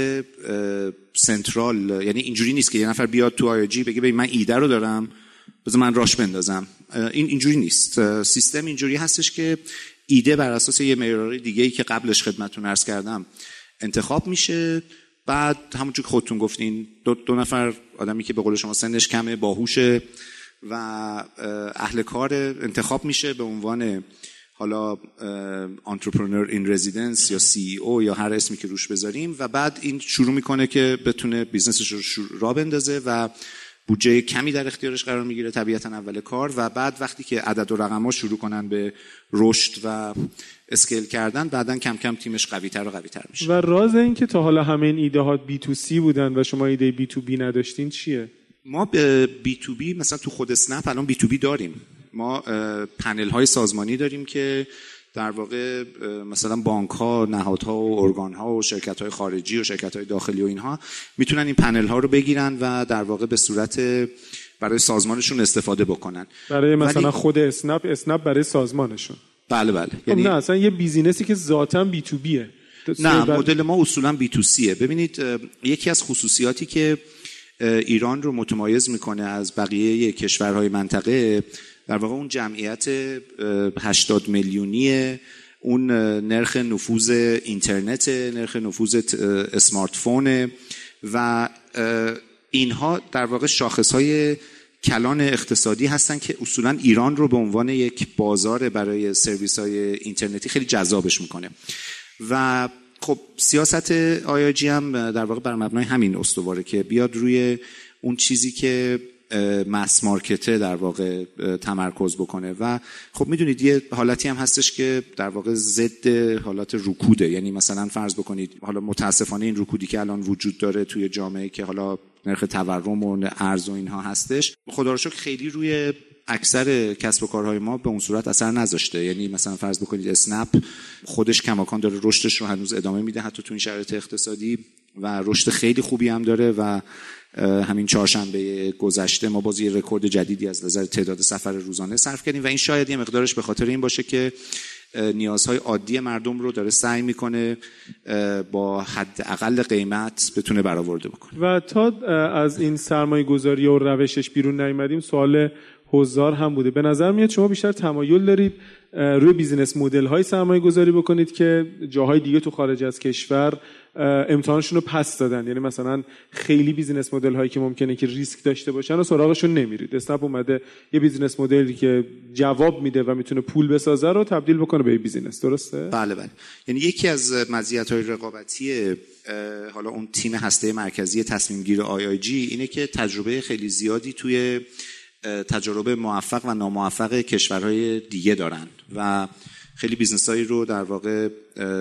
سنترال یعنی اینجوری نیست که یه نفر بیاد تو آی جی بگه ببین من ایده رو دارم بذار من راش بندازم. این اینجوری نیست. سیستم اینجوری هستش که ایده بر اساس یه معیار دیگه ای که قبلش خدمتتون عرض کردم انتخاب میشه. بعد همونجور که خودتون گفتین دو, دو نفر آدمی که به قول شما سنش کمه باهوشه و اهل کار انتخاب میشه به عنوان حالا entrepreneur in residence یا CEO یا هر اسمی که روش بذاریم و بعد این شروع می‌کنه که بتونه بیزنسش رو را بندازه و بودجه کمی در اختیارش قرار می‌گیره طبیعتا اول کار و بعد وقتی که عدد و رقم ها شروع کنن به رشد و scale کردن بعدا کم کم تیمش قوی تر و قوی تر میشه. و راز این که تا حالا همه این ایده ها B2C بودن و شما ایده B2B نداشتین چیه؟ ما به B2B مثلا تو خود اسنپ الان B2B داریم. ما پنل های سازمانی داریم که در واقع مثلا بانک ها نهادها و ارگان ها و شرکت های خارجی و شرکت های داخلی و اینها می‌تونن این پنل ها رو بگیرن و در واقع به صورت برای سازمانشون استفاده بکنن. برای مثلا خود اسنپ اسنپ برای سازمانشون. بله بله. خب یعنی نه اصلا یه business ی که ذاتا B2B ه نه مدل ما اصولا بی تو سیه ببینید یکی از خصوصیاتی که ایران رو متمایز می‌کنه از بقیه کشورهای منطقه در واقع اون جمعیت 80 میلیونی اون نرخ نفوذ اینترنت نرخ نفوذ اسمارت فون و اینها در واقع شاخص های کلان اقتصادی هستن که اصولا ایران رو به عنوان یک بازار برای سرویس های اینترنتی خیلی جذابش می‌کنه. و خب سیاست آیا جی هم در واقع بر مبنای همین استواره که بیاد روی اون چیزی که مس مارکته در واقع تمرکز بکنه. و خب می‌دونید یه حالتی هم هستش که در واقع ضد حالات رکوده. یعنی مثلا فرض بکنید حالا متاسفانه این رکودی که الان وجود داره توی جامعه که حالا نرخ تورم و ارز و اینها هستش خدا رو شکر خیلی روی اکثر کسب و کارهای ما به اون صورت اثر نذاشته. یعنی مثلا فرض بکنید اسنپ خودش کماکان داره رشدش رو هنوز ادامه میده حتی تو این شرایط اقتصادی و رشد خیلی خوبی هم داره و همین چهارشنبه گذشته ما باز یه رکورد جدیدی از نظر تعداد سفر روزانه صرف کردیم و این شاید یه مقدارش به خاطر این باشه که نیازهای عادی مردم رو داره سعی می‌کنه با حد اقل قیمت بتونه برآورده بکنه. و تا از این سرمایه گذاری و روشش بیرون نیومدیم سوال حضار هم بوده. به نظر میاد شما بیشتر تمایل دارید روی business model های سرمایه گذاری بکنید که جاهای دیگه تو خارج از کشور امتحانشون رو پس دادن. یعنی مثلا خیلی business model هایی که ممکنه که ریسک داشته باشن و سراغشون نمیرید. اسنپ اومده یه business model ی که جواب میده و می‌تونه پول بسازه رو تبدیل بکنه به business. درسته؟ بله بله. یعنی یکی از مزیت های رقابتی حالا اون تیم هسته مرکزی تصمیم گیر IIG اینه که تجربه خیلی زیادی توی تجربه موفق و ناموفق کشورهای دیگه دارن. و خیلی business هایی رو در واقع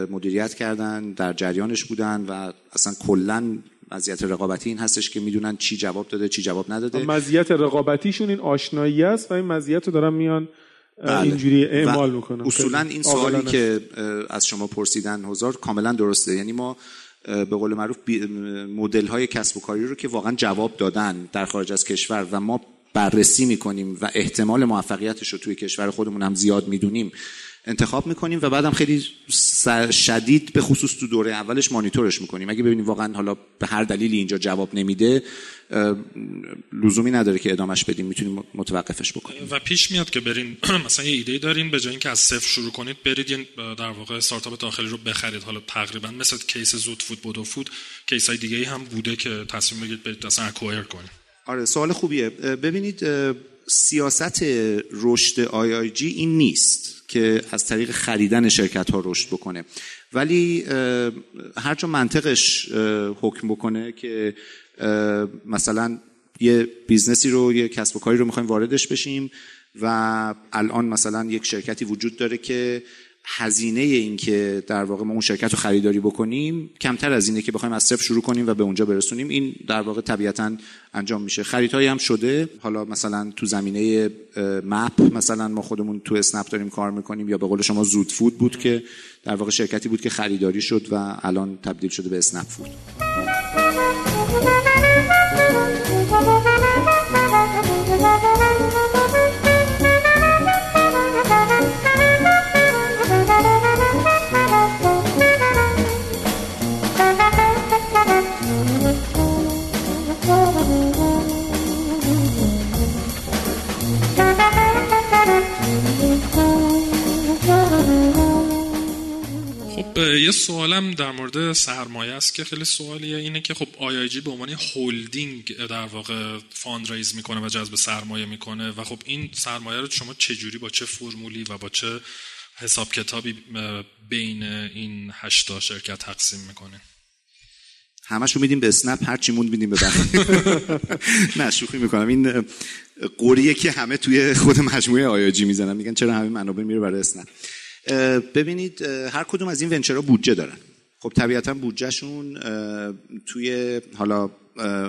مدیریت کردن در جریانش بودن و اصلا کلا مزیت رقابتی این هستش که می‌دونن چی جواب داده چی جواب نداده. مزیت رقابتیشون این آشنایی است و این مزیت رو دارن میان بله. اینجوری اعمال می‌کنن. اصولا این سوالی که از شما پرسیدن هزار کاملا درسته. یعنی ما به قول معروف مدل های کسب و کاری رو که واقعا جواب دادن در خارج از کشور و ما بررسی می‌کنیم و احتمال موفقیتش رو توی کشور خودمون هم زیاد می‌دونیم. انتخاب می‌کنیم و بعدم خیلی شدید به خصوص تو دوره اولش مانیتورش می‌کنیم. اگه ببینیم واقعا حالا به هر دلیلی اینجا جواب نمیده لزومی نداره که ادامش بدیم می‌تونیم متوقفش بکنیم. و پیش میاد که برین مثلا یه ایده دارین به جای اینکه از صفر شروع کنید برید یه در واقع استارتاپ داخلی رو بخرید. حالا تقریبا مثل case زودفود بود و فود case های دیگه هم بوده که تصمیم بگیرید برید اصلا acquire کنید. آره سوال خوبیه. ببینید سیاست رشد IIG این نیست. که از طریق خریدن شرکت ها رشد بکنه. ولی هر جا منطقش حکم بکنه که مثلا یه business ی رو یه کسب و کاری رو می‌خوایم واردش بشیم و الان مثلا یک شرکتی وجود داره که هزینه این که در واقع ما اون شرکت رو خریداری بکنیم کمتر از اینه که بخوایم از صفر شروع کنیم و به اونجا برسونیم. این در واقع طبیعتا انجام میشه. خریدهایی هم شده. حالا مثلا تو زمینه مپ مثلا ما خودمون تو اسنپ داریم کار می‌کنیم یا به قول شما زود فود بود که در واقع شرکتی بود که خریداری شد و الان تبدیل شده به اسنپ فود. یه سوالم در مورد سرمایه است که خیلی سوالیه. اینه که خب IIG به عنوان هولدینگ در واقع fundraise می‌کنه و جذب سرمایه می‌کنه و خب این سرمایه رو شما چه جوری با چه فرمولی و با چه حساب کتابی بین این هشتا شرکت تقسیم می‌کنه همش رو میدیم به اسنپ هر چی موند میدیم به نه شوخی می‌کنم. این غریه که همه توی خود مجموعه IIG می‌زنن. میگن چرا همه منابع میره برای اسنپ. ببینید هر کدوم از این ونچرها بودجه دارن. خب طبیعتا بودجهشون توی حالا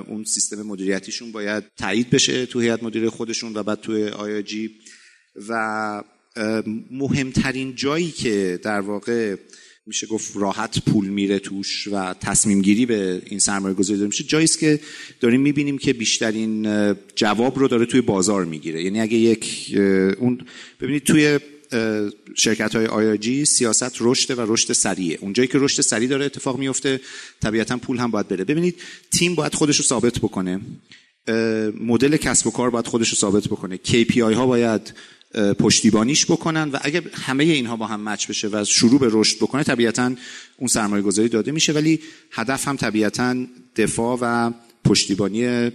اون سیستم مدیریتیشون باید تایید بشه تو هیئت مدیره خودشون و بعد توی آیاجی و مهمترین جایی که در واقع میشه گفت راحت پول میره توش و تصمیم گیری به این سرمایه گذاری داره میشه جایی که داریم می‌بینیم که بیشترین جواب رو داره توی بازار می‌گیره. یعنی اگه یک اون ببینید توی شرکت های آی سیاست رشد و رشد سریعه. اونجایی که رشد سریع داره اتفاق میفته طبیعتا پول هم باید بره. ببینید تیم باید خودش رو ثابت بکنه. مدل کسب و کار باید خودش رو ثابت بکنه. KPI ها باید پشتیبانیش بکنن و اگر همه اینها با هم مچ بشه و شروع به رشد بکنه طبیعتا اون سرمایه گذاری داده میشه. ولی هدف هم طبیعتا دفاع و پشتیبانی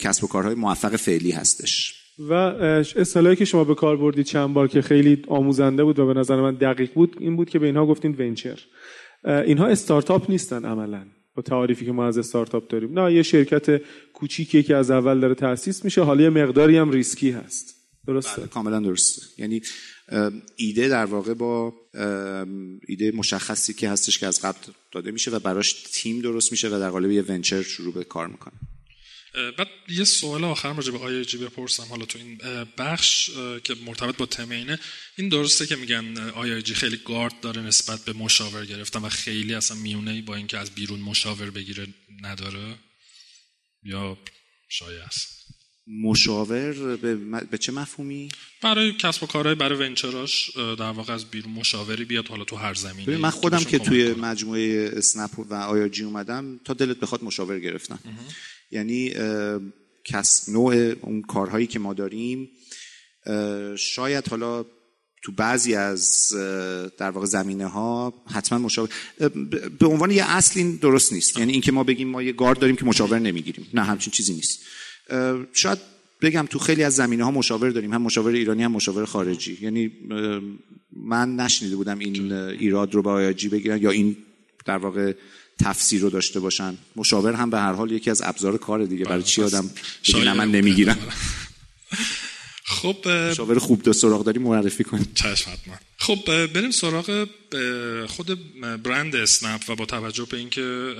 کسب و کارهای موفق فعلی هستش. و اصطلاحی که شما به کار بردید چند بار که خیلی آموزنده بود و به نظر من دقیق بود این بود که به اینها گفتین venture. اینها استارتاپ نیستن عملا با تعریفی که ما از استارتاپ داریم. نه یه شرکت کوچیکیه که از اول داره تاسیس میشه حالا یه مقداری هم ریسکی هست. درسته؟ بله، کاملا درسته یعنی ایده در واقع با ایده مشخصی که هستش که از قبل داده میشه و براش تیم درست میشه و در قالب یه venture شروع به کار می‌کنه. بعد یه سوال آخر راجع به آی جی بپرسم. حالا تو این بخش که مرتبط با تم اینه این درسته که میگن آی جی خیلی گارد داره نسبت به مشاور گرفتن و خیلی اصلا میونه با اینکه از بیرون مشاور بگیره نداره؟ یا شایع است؟ مشاور به, به چه مفهومی؟ برای کسب و کارهای برای ونچراش در واقع از بیرون مشاوری بیاد حالا تو هر زمینه من خودم که توی مجموعه اسنپ و آیا جی اومدم تا دلت بخواد مشاور گرفتم یعنی کس نوع اون کارهایی که ما داریم شاید حالا تو بعضی از در واقع زمینه ها حتما مشاور به عنوان یه اصل این درست نیست. یعنی اینکه ما بگیم ما یه گارد داریم که مشاور نمی‌گیریم. نه همچین چیزی نیست. شاید بگم تو خیلی از زمینه ها مشاور داریم. هم مشاور ایرانی هم مشاور خارجی. یعنی من نشنیده بودم این ایراد رو به آیاجی بگیرن یا این در واقع تفسیر رو داشته باشن. مشاور هم به هر حال یکی از ابزار کار دیگه. برای چی آدم بگی من نمی‌گیرم؟ خب مشاور خوب دو سراغ داری معرفی کنید چشم حتما. خب بریم سراغ خود برند اسنپ و با توجه به اینکه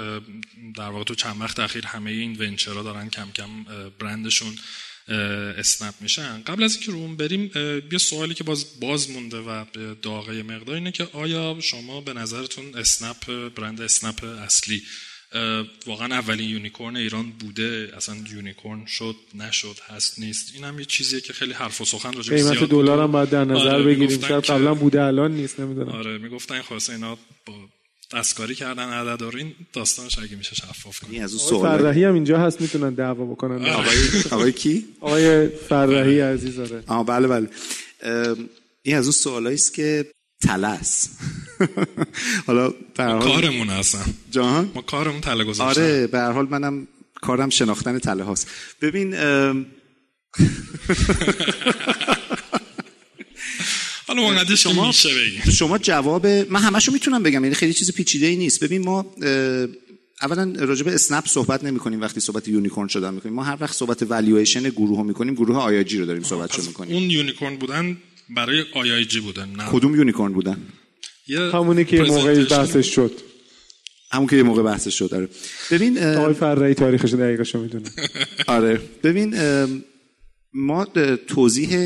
در واقع تو چند وقت اخیر همه این ونچرها دارن کم کم برندشون اسنپ میشن. قبل از اینکه رو اون بریم یه سوالی که باز باز مونده و داغه مقدار اینه که آیا شما به نظرتون اسنپ برند اسنپ اصلی واقعا اولین unicorn ایران بوده؟ اصلا unicorn شد نشد هست نیست؟ این هم یه چیزیه که خیلی حرف و سخن راجع قیمت دلار هم باید در نظر آره بگیریم. شاید قبلا بوده الان نیست نمی‌دونم. آره می‌گفتن خلاص اینا با دستکاری کردن عدد این داستانش اگه میشه شفاف کنیم از اون فرحی هم اینجا هست می‌تونن دعوا بکنن. آقای آقای کی؟ آقای فرحی عزیز آره آه بله بله. این از اون سوالایی است که تله‌س حالا در کارمون هستن. جان ما کارمون تله گذاشتن. آره به هر حال منم کارم شناختن تله هاست. ببین حالا اونقدر شما میشه بگیم. شما جواب من همشو می‌تونم بگم یعنی خیلی چیز پیچیده ای نیست. ببین ما اولا راجع به اسنپ صحبت نمی کنیم وقتی صحبت unicorn شدن می‌کنیم. ما هر وقت صحبت والویشن گروه ها می‌کنیم گروه IIG رو داریم صحبتشو می‌کنیم. اون unicorn بودن برای IIG بودن نه؟ کدوم unicorn بودن؟ همونی که موقعی بحثش شد. همون که یه موقع بحثش شد آره. ببین آقای فرحی تاریخش دقیقش می‌دونه آره. ببین ما توضیح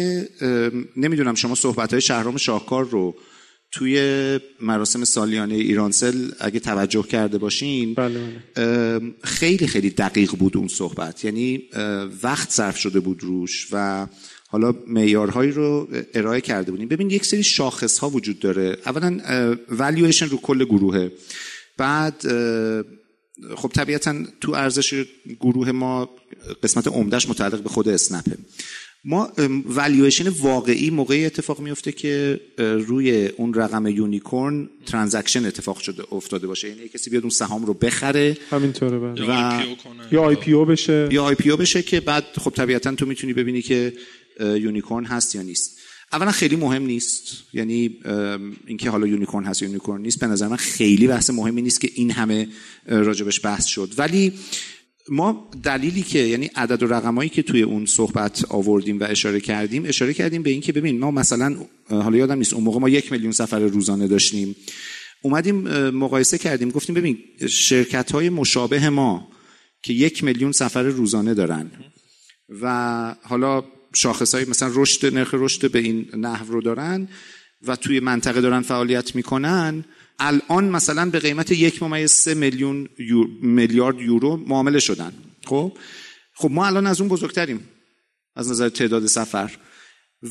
نمی‌دونم شما صحبت های شهرام شاهکار رو توی مراسم سالیانه ایرانسل اگه توجه کرده باشین بله بله. خیلی خیلی دقیق بود اون صحبت. یعنی وقت صرف شده بود روش و حالا معیارهایی رو ارائه کرده بودیم. ببین یک سری شاخص ها وجود داره. اولا والویشن رو کل گروهه. بعد خب طبیعتا تو ارزش گروه ما قسمت عمدهش متعلق به خود اسنپه ما والویشن واقعی موقعی اتفاق میفته که روی اون رقم unicorn transaction اتفاق شده افتاده باشه. یعنی کسی بیاد اون سهام رو بخره همینطوره بله. و یا IPO بشه. یا IPO بشه که بعد خب طبیعتا تو می‌تونی ببینی که unicorn هست یا نیست. اولا خیلی مهم نیست. یعنی اینکه حالا unicorn هست unicorn نیست به نظر من خیلی بحث مهمی نیست که این همه راجبش بحث شد. ولی ما دلیلی که یعنی عدد و رقمایی که توی اون صحبت آوردیم و اشاره کردیم اشاره کردیم به اینکه ببین ما مثلا حالا یادم نیست اون موقع ما یک میلیون سفر روزانه داشتیم. اومدیم مقایسه کردیم گفتیم ببین شرکت های مشابه ما که یک میلیون سفر روزانه دارن و حالا شاخص های مثلا رشد نرخ رشد به این نحو رو دارن و توی منطقه دارن فعالیت می‌کنن. الان مثلا به قیمت یک ممیز سه میلیون میلیارد یورو معامله شدن. خب؟ خب ما الان از اون بزرگتریم از نظر تعداد سفر.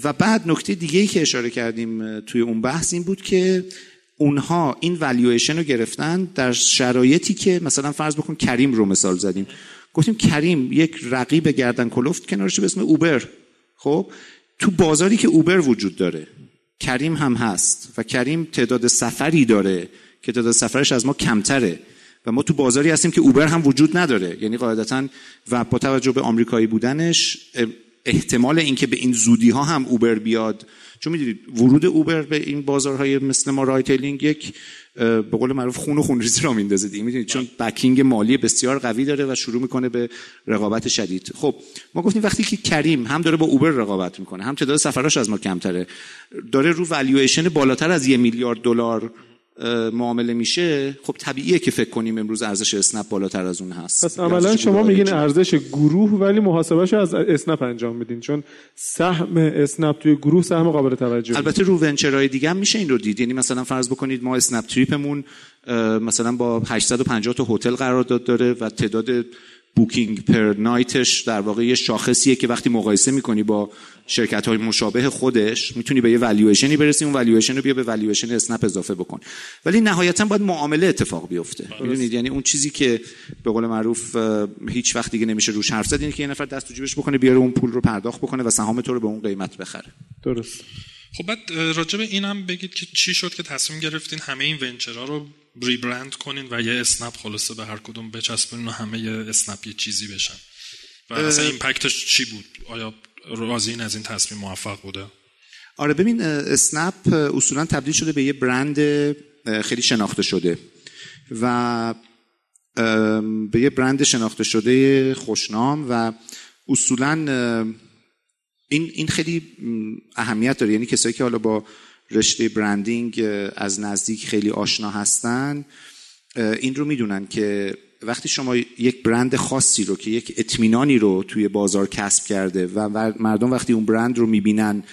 و بعد نکته دیگه ای که اشاره کردیم توی اون بحث این بود که اونها این والویشن رو گرفتن در شرایطی که مثلا فرض بکن کریم رو مثال زدیم. گفتیم کریم یک رقیب گردن کلفت کنارش به اسم اوبر. خب تو بازاری که اوبر وجود داره کریم هم هست و کریم تعداد سفری داره که تعداد سفرش از ما کمتره و ما تو بازاری هستیم که اوبر هم وجود نداره. یعنی قاعدتا و با توجه به آمریکایی بودنش احتمال اینکه به این زودی ها هم Uber بیاد. چون می‌دونید ورود Uber به این بازارهای مثل ما ride-hailing یک به قول معروف خون و خونریزی را میندازه دیگه. می‌دونید؟ چون backing مالی بسیار قوی داره و شروع می‌کنه به رقابت شدید. خب ما گفتیم وقتی که Careem هم داره با Uber رقابت می‌کنه هم تعداد سفراش از ما کمتره داره رو والویشن بالاتر از یه میلیارد دلار معامله میشه خب طبیعیه که فکر کنیم امروز ارزش اسنپ بالاتر از اون هست. پس عملا شما میگین ارزش گروه ولی محاسبهش از اسنپ انجام میدین چون سهم اسنپ توی گروه سهم قابل توجه البته رو venture های دیگه هم میشه این رو دید. یعنی مثلا فرض بکنید ما اسنپ تریپمون مثلا با 850 تا هتل قرارداد داره و تعداد booking per night ش در واقع یه شاخصیه که وقتی مقایسه می‌کنی با شرکت های مشابه خودش می‌تونی به یه والویشنی برسی اون والویشن رو بیا به والویشن اسنپ اضافه بکن. ولی نهایتا باید معامله اتفاق بیفته. می‌دونید؟ یعنی اون چیزی که به قول معروف هیچ وقت دیگه نمیشه روش حرف زد اینه که یه نفر دست تو جیبش بکنه بیاره اون پول رو پرداخت بکنه و سهام تو رو به اون قیمت بخره. درست. خب بعد راجع به اینم بگید که چی شد که تصمیم گرفتین همه این ونچرها رو ریبرند کنین و یه اسنپ خلاصه به هر کدوم بچسبونین و همه یه اسنپ یه چیزی بشن. و اصلا ایمپکتش چی بود؟ آیا راضین از این تصمیم موفق بوده؟ آره ببین اسنپ اصولا تبدیل شده به یه برند خیلی شناخته شده و به یه برند شناخته شده خوشنام و اصولا این این خیلی اهمیت داره. یعنی کسایی که حالا با رشته برندینگ از نزدیک خیلی آشنا هستن این رو می‌دونن که وقتی شما یک برند خاصی رو که یک اطمینانی رو توی بازار کسب کرده و مردم وقتی اون برند رو می‌بینن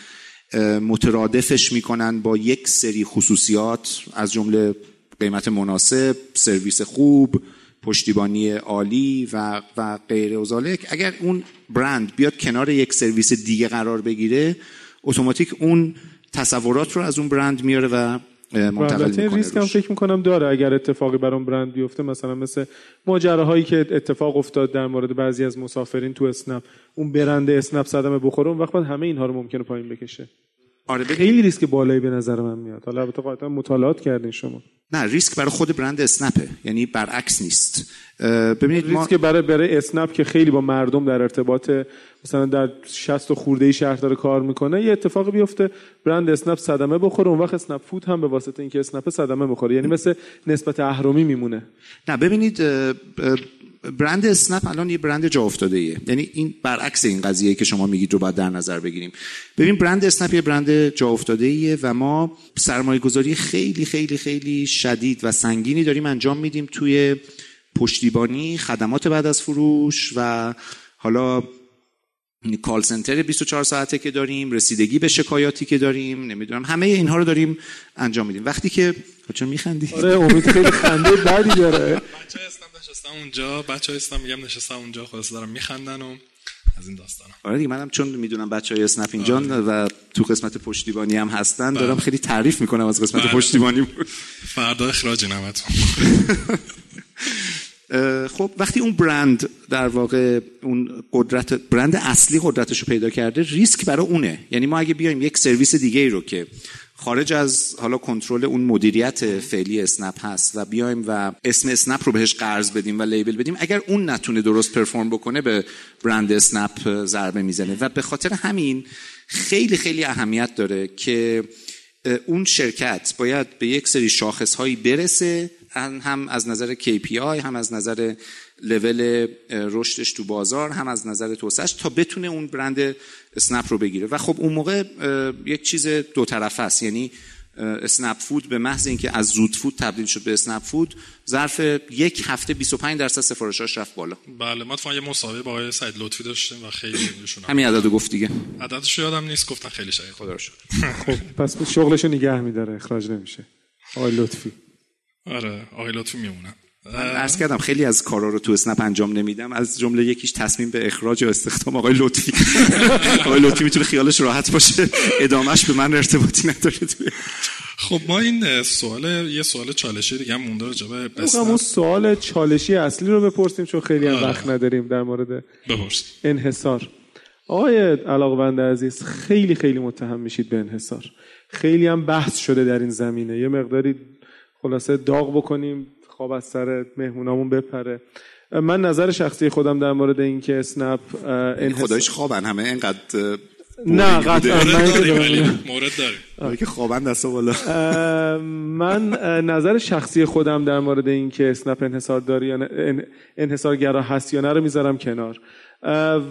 مترادفش می‌کنن با یک سری خصوصیات از جمله قیمت مناسب سرویس خوب پشتیبانی عالی و و غیر ازالک. اگر اون برند بیاد کنار یک سرویس دیگه قرار بگیره اتوماتیک اون تصورات رو از اون برند میاره و منتقل می‌کنه ریسک هم فکر می‌کنم داره. اگر اتفاقی بر اون برند بیفته مثلا مثل ماجراهایی که اتفاق افتاد در مورد بعضی از مسافرین تو اسنپ اون برند اسنپ صدمه بخوره اون وقت همه اینها رو ممکنه پایین بکشه. آره خیلی ریسک بالایی به نظر من میاد. حالا البته قاطعا مطالعات کردین شما. نه ریسک برای خود برند اسنپه یعنی برعکس نیست. ببینید ریسک برای برای اسنپ که خیلی با مردم در ارتباط مثلا در 60 خورده ای شهر داره کار می‌کنه یه اتفاقی بیفته. برند اسنپ صدمه بخوره اون وقت اسنپ فود هم به واسطه اینکه اسنپ صدمه بخوره. یعنی مثل نسبت اهرمی میمونه. نه ببینید برند اسنپ الان یه برند جا افتاده ایه. یعنی این برعکس این قضیه که شما میگید رو باید در نظر بگیریم. ببین برند اسنپ یه برند جا افتاده ایه و ما سرمایه گذاری خیلی خیلی خیلی شدید و سنگینی داریم انجام میدیم توی پشتیبانی خدمات بعد از فروش و حالا کال سنتر 24 ساعته که داریم رسیدگی به شکایاتی که داریم نمی‌دونم همه اینها رو داریم انجام میدیم. وقتی که چون میخندی؟ آره امید خیلی خنده بدی داره. نشستم اونجا. بچه اسلام میگم نشستم اونجا. خلاص دارم میخندن و از این داستانا. آره دیگه منم چون می‌دونم بچه های اسنپ اینجان و تو قسمت پشتیبانی هم هستن دارم خیلی تعریف می‌کنم از قسمت پشتیبانی. فردا اخراج نمتون. خب وقتی اون برند در واقع اون قدرت برند اصلی قدرتش رو پیدا کرده ریسک برای اونه. یعنی ما اگه بیایم یک سرویس دیگه ای رو که خارج از حالا کنترل اون مدیریت فعلی اسنپ هست و بیایم و اسم اسنپ رو بهش قرض بدیم و لیبل بدیم اگر اون نتونه درست پرفورم بکنه به برند اسنپ ضربه می‌زنه. و به خاطر همین خیلی خیلی اهمیت داره که اون شرکت باید به یک سری شاخص هایی برسه هم از نظر KPI هم از نظر لول رشدش تو بازار هم از نظر توسعهش تا بتونه اون برند اسنپ رو بگیره. و خب اون موقع یک چیز دو طرفه است. یعنی اسنپ فود به محض اینکه از زود فود تبدیل شد به اسنپ فود ظرف یک هفته 25 درصد سفارشاش رفت بالا. بله ما تو یه مسابقه با آقای سعید لطفی داشتیم و خیلی ایشون همین عددو گفت دیگه. عددش یادم نیست گفتن خیلی شاید خدا رو شکر. خب پس شغلشو نگه میداره اخراج نمیشه. آقای لطفی. آره آقای لطفی میمونن من عرض کردم خیلی از کارا رو تو اسنپ انجام نمیدم. از جمله یکیش تصمیم به اخراج و استخدام آقای لطفی. آقای لطفی می‌تونه خیالش راحت باشه. ادامش به من ارتباطی نداره. توی خب ما این سوال یه سوال چالشی دیگه هم مونده راجع به اون سوال چالشی اصلی رو بپرسیم چون خیلی هم وقت نداریم در مورد بپرس انحصار. آقای علاقمند عزیز خیلی خیلی متهم میشید به انحصار. خیلی هم بحث شده در این زمینه. یه مقداری خلاصه داغ بکنیم. خواب از سر مهمونامون بپره. من نظر شخصی خودم در مورد اینکه اسنپ این خدایش خوابن همه اینقدر نه قطعا مورد داریم. که خوابن دست بالا. من نظر شخصی خودم در مورد اینکه اسنپ انحصار داری یا انحصارگرا هست یا نه رو می‌ذارم کنار.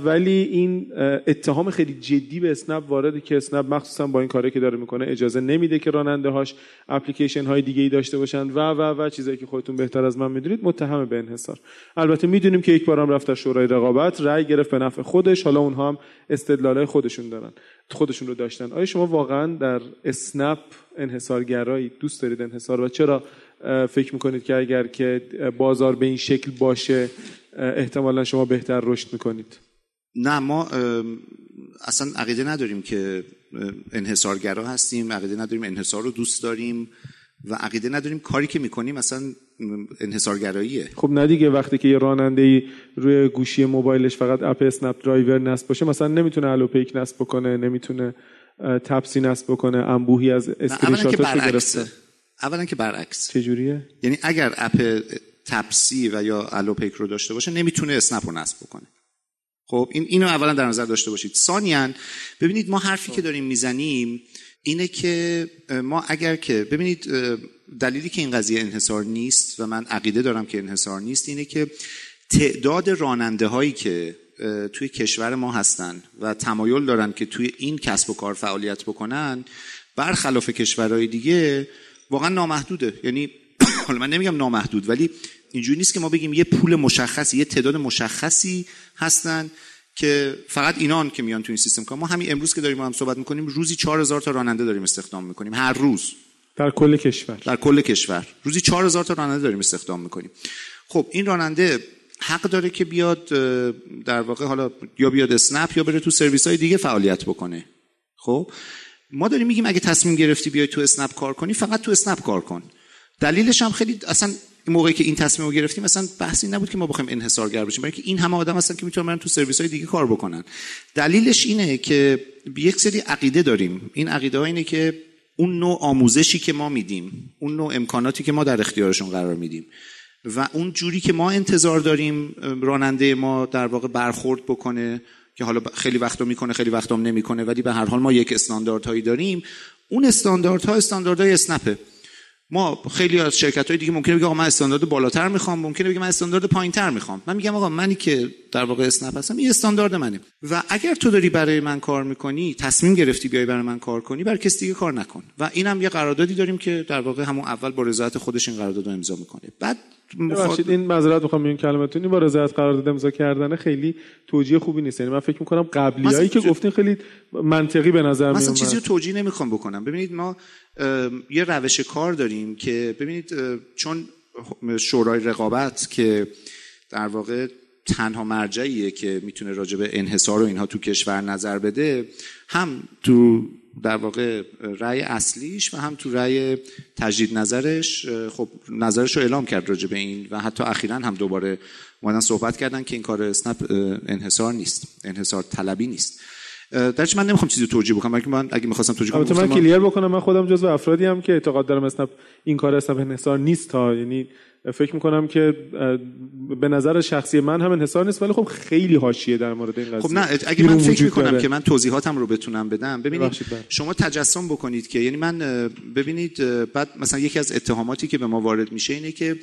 ولی این اتهام خیلی جدی به اسنپ وارده که اسنپ مخصوصا با این کاری که داره می‌کنه اجازه نمیده که راننده هاش اپلیکیشن های دیگه ای داشته باشن و و و چیزایی که خودتون بهتر از من می‌دونید متهم به انحصار. البته می‌دونیم که یک بارم رفت در شورای رقابت رأی گرفت به نفع خودش حالا اونها هم استدلالای خودشون دارن خودشون رو داشتن. آیا شما واقعا در اسنپ انحصارگرایی دوست دارید انحصار و چرا فکر می‌کنید که اگر که بازار به این شکل باشه احتمالا شما بهتر رشد می‌کنید. نه ما اصلا عقیده نداریم که انحصارگرا هستیم عقیده نداریم انحصار رو دوست داریم و عقیده نداریم کاری که می‌کنیم اصلا انحصارگراییه. خب نه دیگه وقتی که یه راننده ای روی گوشی موبایلش فقط app اسنپ درایور نصب باشه مثلا نمی‌تونه الوپیک نصب بکنه نمی‌تونه تپسی نصب بکنه انبوهی از اسکرین شاتش رو گرفته. اولا که برعکس. چجوریه؟ یعنی اگر app تپسی و یا الوپیک رو داشته باشه نمی‌تونه اسنپ رو نصب بکنه. خب این اینو اولا در نظر داشته باشید. ثانیا ببینید ما حرفی که داریم می‌زنیم اینه که ما اگر که ببینید دلیلی که این قضیه انحصار نیست و من عقیده دارم که انحصار نیست اینه که تعداد راننده هایی که توی کشور ما هستن و تمایل دارن که توی این کسب و کار فعالیت بکنن برخلاف کشورهای دیگه واقعا نامحدوده. یعنی حالا من نمیگم نامحدود ولی اینجوری نیست که ما بگیم یه پول مشخصی یه تعداد مشخصی هستن که فقط اینان که میان تو این سیستم کار. ما همین امروز که داریم ما هم صحبت می‌کنیم روزی 4000 تا راننده داریم استخدام می‌کنیم. هر روز. در کل کشور. در کل کشور. روزی 4000 تا راننده داریم استخدام می‌کنیم. خب این راننده حق داره که بیاد در واقع حالا یا بیاد اسنپ یا بره تو سرویس های دیگه فعالیت بکنه. خب؟ ما داریم میگیم اگه تصمیم گرفتی بیای تو اسنپ کار کنی فقط تو اسنپ کار کن. دلیلش هم خیلی اصلا موقعی که این تصمیم رو گرفتیم مثلا بحثی نبود که ما بخوایم انحصارگر بشیم برای که این همه آدم هستن که می‌تونن برن تو سرویس های دیگه کار بکنن. دلیلش اینه که یک سری عقیده داریم. این عقیده ها اینه که اون نوع آموزشی که ما میدیم اون نوع امکاناتی که ما در اختیارشون قرار میدیم و اون جوری که ما انتظار داریم راننده ما در واقع برخورد بکنه که حالا خیلی وقتا می‌کنه خیلی وقتا هم نمی‌کنه ولی به هر حال ما یک استانداردهایی داریم. اون استانداردها استانداردهای اسنپه ما خیلی از شرکت های دیگه ممکنه بگه آقا من استاندارد بالاتر می‌خوام ممکنه بگه من استاندارد پایینتر می‌خوام. من میگم آقا منی که در واقع اسنپ هستم این استاندارد منه. و اگر تو داری برای من کار می‌کنی تصمیم گرفتی بیای برای من کار کنی برای کسی دیگه کار نکن. و اینم یه قراردادی داریم که در واقع همون اول با رضایت خودش این قرارداد رو امضا می‌کنه. بعد مخاطب این معذرت می‌خوام این کلمتونی با رضایت قرارداد امضا کردن خیلی توجیه خوبی نیست. یعنی من فکر می‌کنم قبلیایی که گفتین خیلی منطقی به نظر میاد مثلا چیزی رو توجیه نمی‌خوام بکنم. ببینید ما یه روش کار داریم که ببینید چون شورای رقابت که در واقع تنها مرجعیه که می‌تونه راجع به انحصار و اینها تو کشور نظر بده هم تو در واقع رأی اصلیش و هم تو رأی تجدید نظرش خب نظرش رو اعلام کرد راجع به این و حتی اخیرا هم دوباره اومدن صحبت کردن که این کار اسنپ انحصار نیست انحصار طلبی نیست. درش من نمی‌خوام چیزی توجیه بکنم بلکه من اگه می‌خواستم توجیه کنم من کلیر بکنم من خودم جزو افرادی هم که اعتقاد دارم اسنپ این کار اسنپ انحصار نیست تا یعنی فکر می‌کنم که به نظر شخصی من هم انحصار نیست ولی خب خیلی حاشیه در مورد این قضیه. خب نه اگه من فکر می‌کنم داره. که من توضیحاتم رو بتونم بدم ببینید شما تجسم بکنید که یعنی من ببینید بعد مثلا یکی از اتهاماتی که به ما وارد میشه اینه که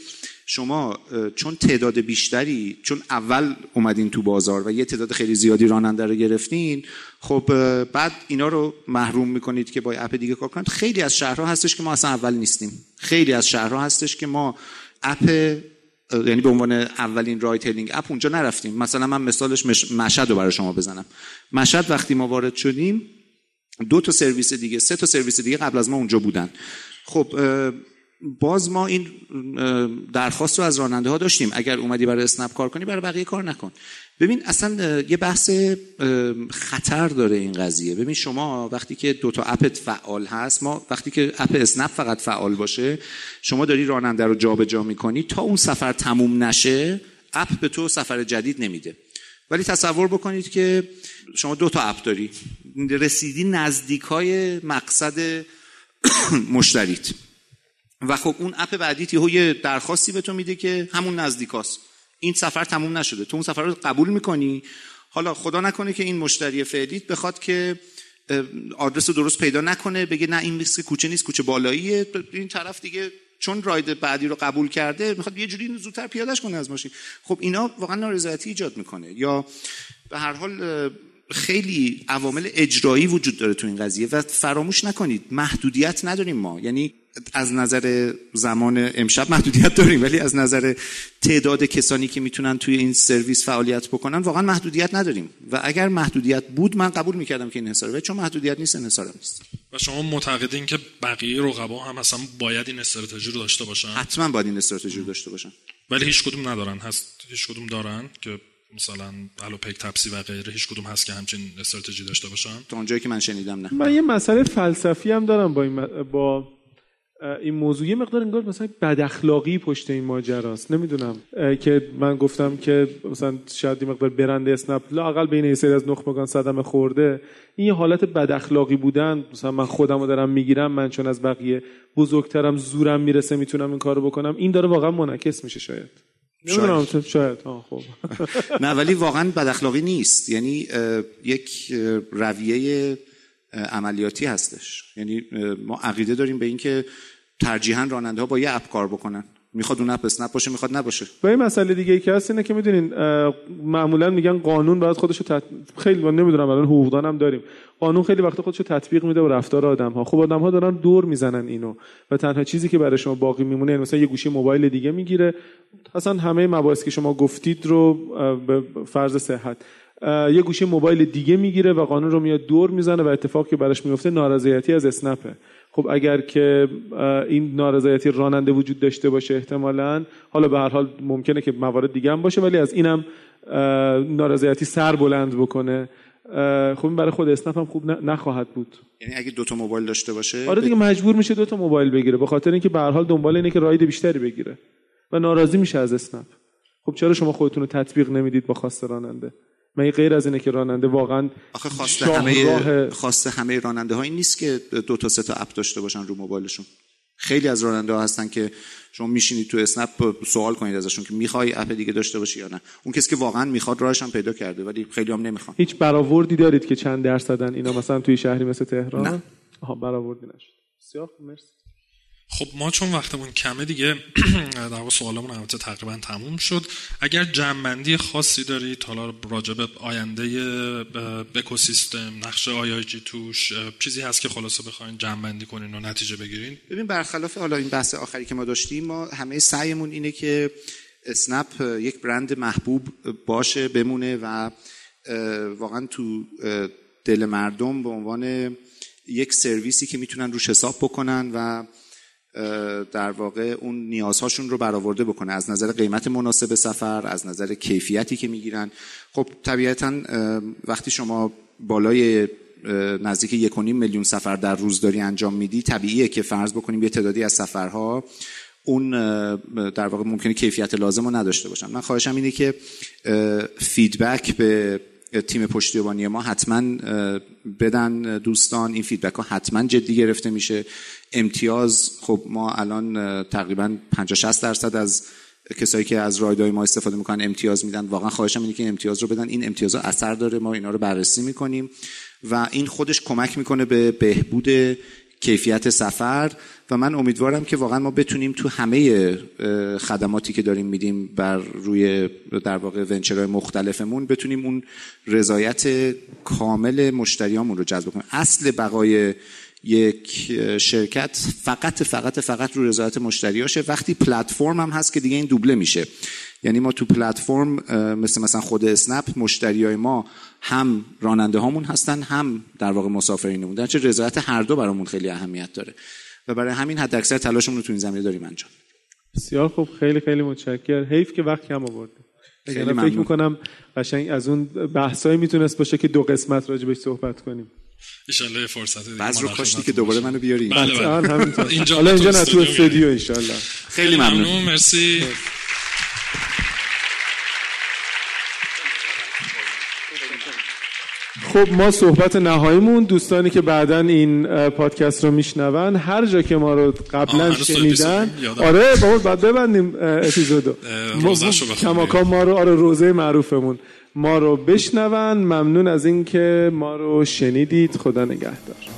شما چون تعداد بیشتری چون اول اومدین تو بازار و یه تعداد خیلی زیادی راننده رو گرفتین خب بعد اینا رو محروم می‌کنید که با app دیگه کار کنید. خیلی از شهرها هستش که ما اصلا اول نیستیم. خیلی از شهرها هستش که ما app یعنی به عنوان اولین ride-hailing app اونجا نرفتیم. مثلا من مثالش مشهد رو برای شما بزنم. مشهد وقتی ما وارد شدیم دو تا سرویس دیگه سه تا سرویس دیگه قبل از ما اونجا بودن. خب باز ما این درخواست رو از راننده ها داشتیم. اگر اومدی برای اسنپ کار کنی برای بقیه کار نکن. ببین اصلا یه بحث خطر داره این قضیه. ببین شما وقتی که دو تا اپت فعال هست ما وقتی که اپ اسنپ فقط فعال باشه شما داری راننده رو جابجا جا می‌کنی. تا اون سفر تموم نشه اپ به تو سفر جدید نمیده. ولی تصور بکنید که شما دو تا اپ داری. رسیدی نزدیک های مقصد مشتریت. و خب اون اپ بعدی یه درخواستی به تو میده که همون نزدیکاست این سفر تموم نشده. تو اون سفر رو قبول می‌کنی؟ حالا خدا نکنه که این مشتری فعلیت بخواد که آدرس رو درست پیدا نکنه بگه نه این لیست کوچه نیست کوچه بالاییه. این طرف دیگه چون راید بعدی رو قبول کرده می‌خواد یه جوری زودتر پیادش کنه از ماشین. خب اینا واقعا نارضایتی ایجاد می‌کنه. یا به هر حال خیلی عوامل اجرایی وجود داره تو این قضیه و فراموش نکنید محدودیت نداریم ما. یعنی از نظر زمان امشب محدودیت داریم ولی از نظر تعداد کسانی که می‌تونن توی این سرویس فعالیت بکنن واقعا محدودیت نداریم. و اگر محدودیت بود من قبول می‌کردم که این انحصاره چون محدودیت نیست انحصارم نیست. و شما معتقدین که بقیه رقبا هم اصلا باید این استراتژی رو داشته باشن؟ حتما باید این استراتژی رو داشته باشن. ولی هیچ کدوم ندارن. هست هیچ کدوم دارن که مثلا الو پیک تپسی و غیره هیچ کدوم هست که همچین استراتژی داشته باشن؟ تا اونجایی که من شنیدم نه. من یه مسئله فلسفی هم دارم با این, با این موضوع. یه مقدار انگار مثلا بد اخلاقی پشت این ماجراست. نمی‌دونم. که من گفتم که مثلا شاید این مقدار برند اسنپ لاقل بین یه سری از نخبگان صدمه خورده. این یه حالت بد اخلاقی بودن. مثلا من خودم رو دارم می‌گیرم من چون از بقیه بزرگترم زورم می‌رسه می‌تونم این کارو بکنم. این داره واقعا منعکس میشه شاید. نمی‌دونم شاید. خب. نه ولی واقعا بد اخلاقی نیست. یعنی یک رویه عملیاتی هستش. یعنی ما عقیده داریم به اینکه ترجیحاً راننده ها با یه اپ کار بکنن. می‌خواد اون اپ اسنپ باشه می‌خواد نباشه. و این مسئله دیگه ای که هست اینه که می‌دونین معمولا میگن قانون باید خودشو تط... خیلی من نمی‌دونم الان حقوقدان هم داریم. قانون خیلی وقت خودشو تطبیق میده و رفتار آدم ها خب آدم ها دارن دور می‌زنن اینو و تنها چیزی که برای شما باقی میمونه یعنی مثلا یه گوشی موبایل دیگه می‌گیره. اصلا همه مباحثی که شما گفتید رو به فرض صحت یه گوشی موبایل دیگه می‌گیره و قانون رو میاد دور می‌زنه و اتفاقی که براش میفته نارضایتی از اسنپه. خب اگر که این نارضایتی راننده وجود داشته باشه احتمالا حالا به هر حال ممکنه که موارد دیگه هم باشه ولی از اینم نارضایتی سر بلند بکنه. خب این برای خود اسنپ هم خوب نخواهد بود. یعنی اگه دو تا موبایل داشته باشه؟ آره دیگه مجبور میشه دو تا موبایل بگیره به خاطر اینکه به هر حال دنبال اینه که راید بیشتری بگیره. و ناراضی میشه از اسنپ. خب چرا شما خودتون رو تطبیق نمی‌دید با خواست راننده؟ من غیر از اینه که راننده واقعا آخه خواسته همه خواسته همه راننده ها این نیست که دو تا سه تا اپ داشته باشن رو موبایلشون. خیلی از راننده ها هستن که شما میشینید تو اسنپ سوال کنید ازشون که می‌خوای اپ دیگه داشته باشی یا نه. اون کسی که واقعا می‌خواد راهش هم پیدا کرده ولی خیلی هم نمی‌خوان. هیچ برآوردی دارید که چند درصدن اینا مثلا توی شهری مثل تهران؟ نه. آها برآوردی نشد. بسیار مرسی. خب ما چون وقتمون کمه دیگه در واقع سوالمون البته تقریبا تموم شد. اگر جمعبندی خاصی دارید حالا راجع به آینده اکوسیستم نقش آی توش چیزی هست که خلاصه بخواین جمعبندی کنین و نتیجه بگیرین؟ ببین برخلاف حالا این بحث آخری که ما داشتیم ما همه سعیمون اینه که اسنپ یک برند محبوب باشه بمونه و واقعا تو دل مردم به عنوان یک سرویسی که می‌تونن روش حساب بکنن و در واقع اون نیازهاشون رو برآورده بکنه. از نظر قیمت مناسب سفر از نظر کیفیتی که می‌گیرن. خب طبیعتا وقتی شما بالای نزدیک یک میلیون سفر در روز داری انجام میدی طبیعیه که فرض بکنیم یه تعدادی از سفرها اون در واقع ممکنه کیفیت لازم رو نداشته باشن. من خواهشم اینه که feedback به تیم پشتیبانی ما حتما بدن دوستان این feedback ها حتما جدی گرفته میشه. امتیاز خب ما الان تقریبا 50 60 درصد از کسایی که از رایدهای ما استفاده می‌کنن امتیاز میدن. واقعا خواهشم اینه که امتیاز رو بدن. این امتیاز ها اثر داره. ما اینا رو بررسی می‌کنیم و این خودش کمک می‌کنه به بهبود کیفیت سفر و من امیدوارم که واقعا ما بتونیم تو همه خدماتی که داریم میدیم بر روی در واقع ونچرهای مختلفمون بتونیم اون رضایت کامل مشتریامون رو جذب کنیم. اصل بقای یک شرکت فقط فقط فقط رو رضایت مشتریاشه وقتی پلتفرم هم هست که دیگه این دوبله میشه. یعنی ما تو پلتفرم مثل مثلا خود اسنپ مشتریای ما هم راننده هامون هستن هم در واقع مسافرینمون در چه رضایت هر دو برامون خیلی اهمیت داره. و برای همین حد اکثر تلاشمون رو تو این زمینه داریم انجام بسیار خوب. خیلی خیلی متشکرم. حیف که وقت کم آورد خیلی فکر می‌کنم قشنگ از اون بحثایی می‌تونست باشه که دو قسمت راجبش صحبت کنیم. ان فرصت دیگه بعض رو کاشتی که دوباره منو بیاری بله بله. همینطور اینجا حالا اینجا نه تو استودیو ان خیلی ممنون. مرسی. خب ما صحبت نهاییمون. دوستانی که بعدا این پادکست رو میشنون هر جا که ما رو قبلا شنیدن. آره بابا بعد ببندیم اپیزودو. کماکان ما رو آره روزه معروفمون. ما رو بشنون. ممنون از اینکه ما رو شنیدید. خدا نگهدار.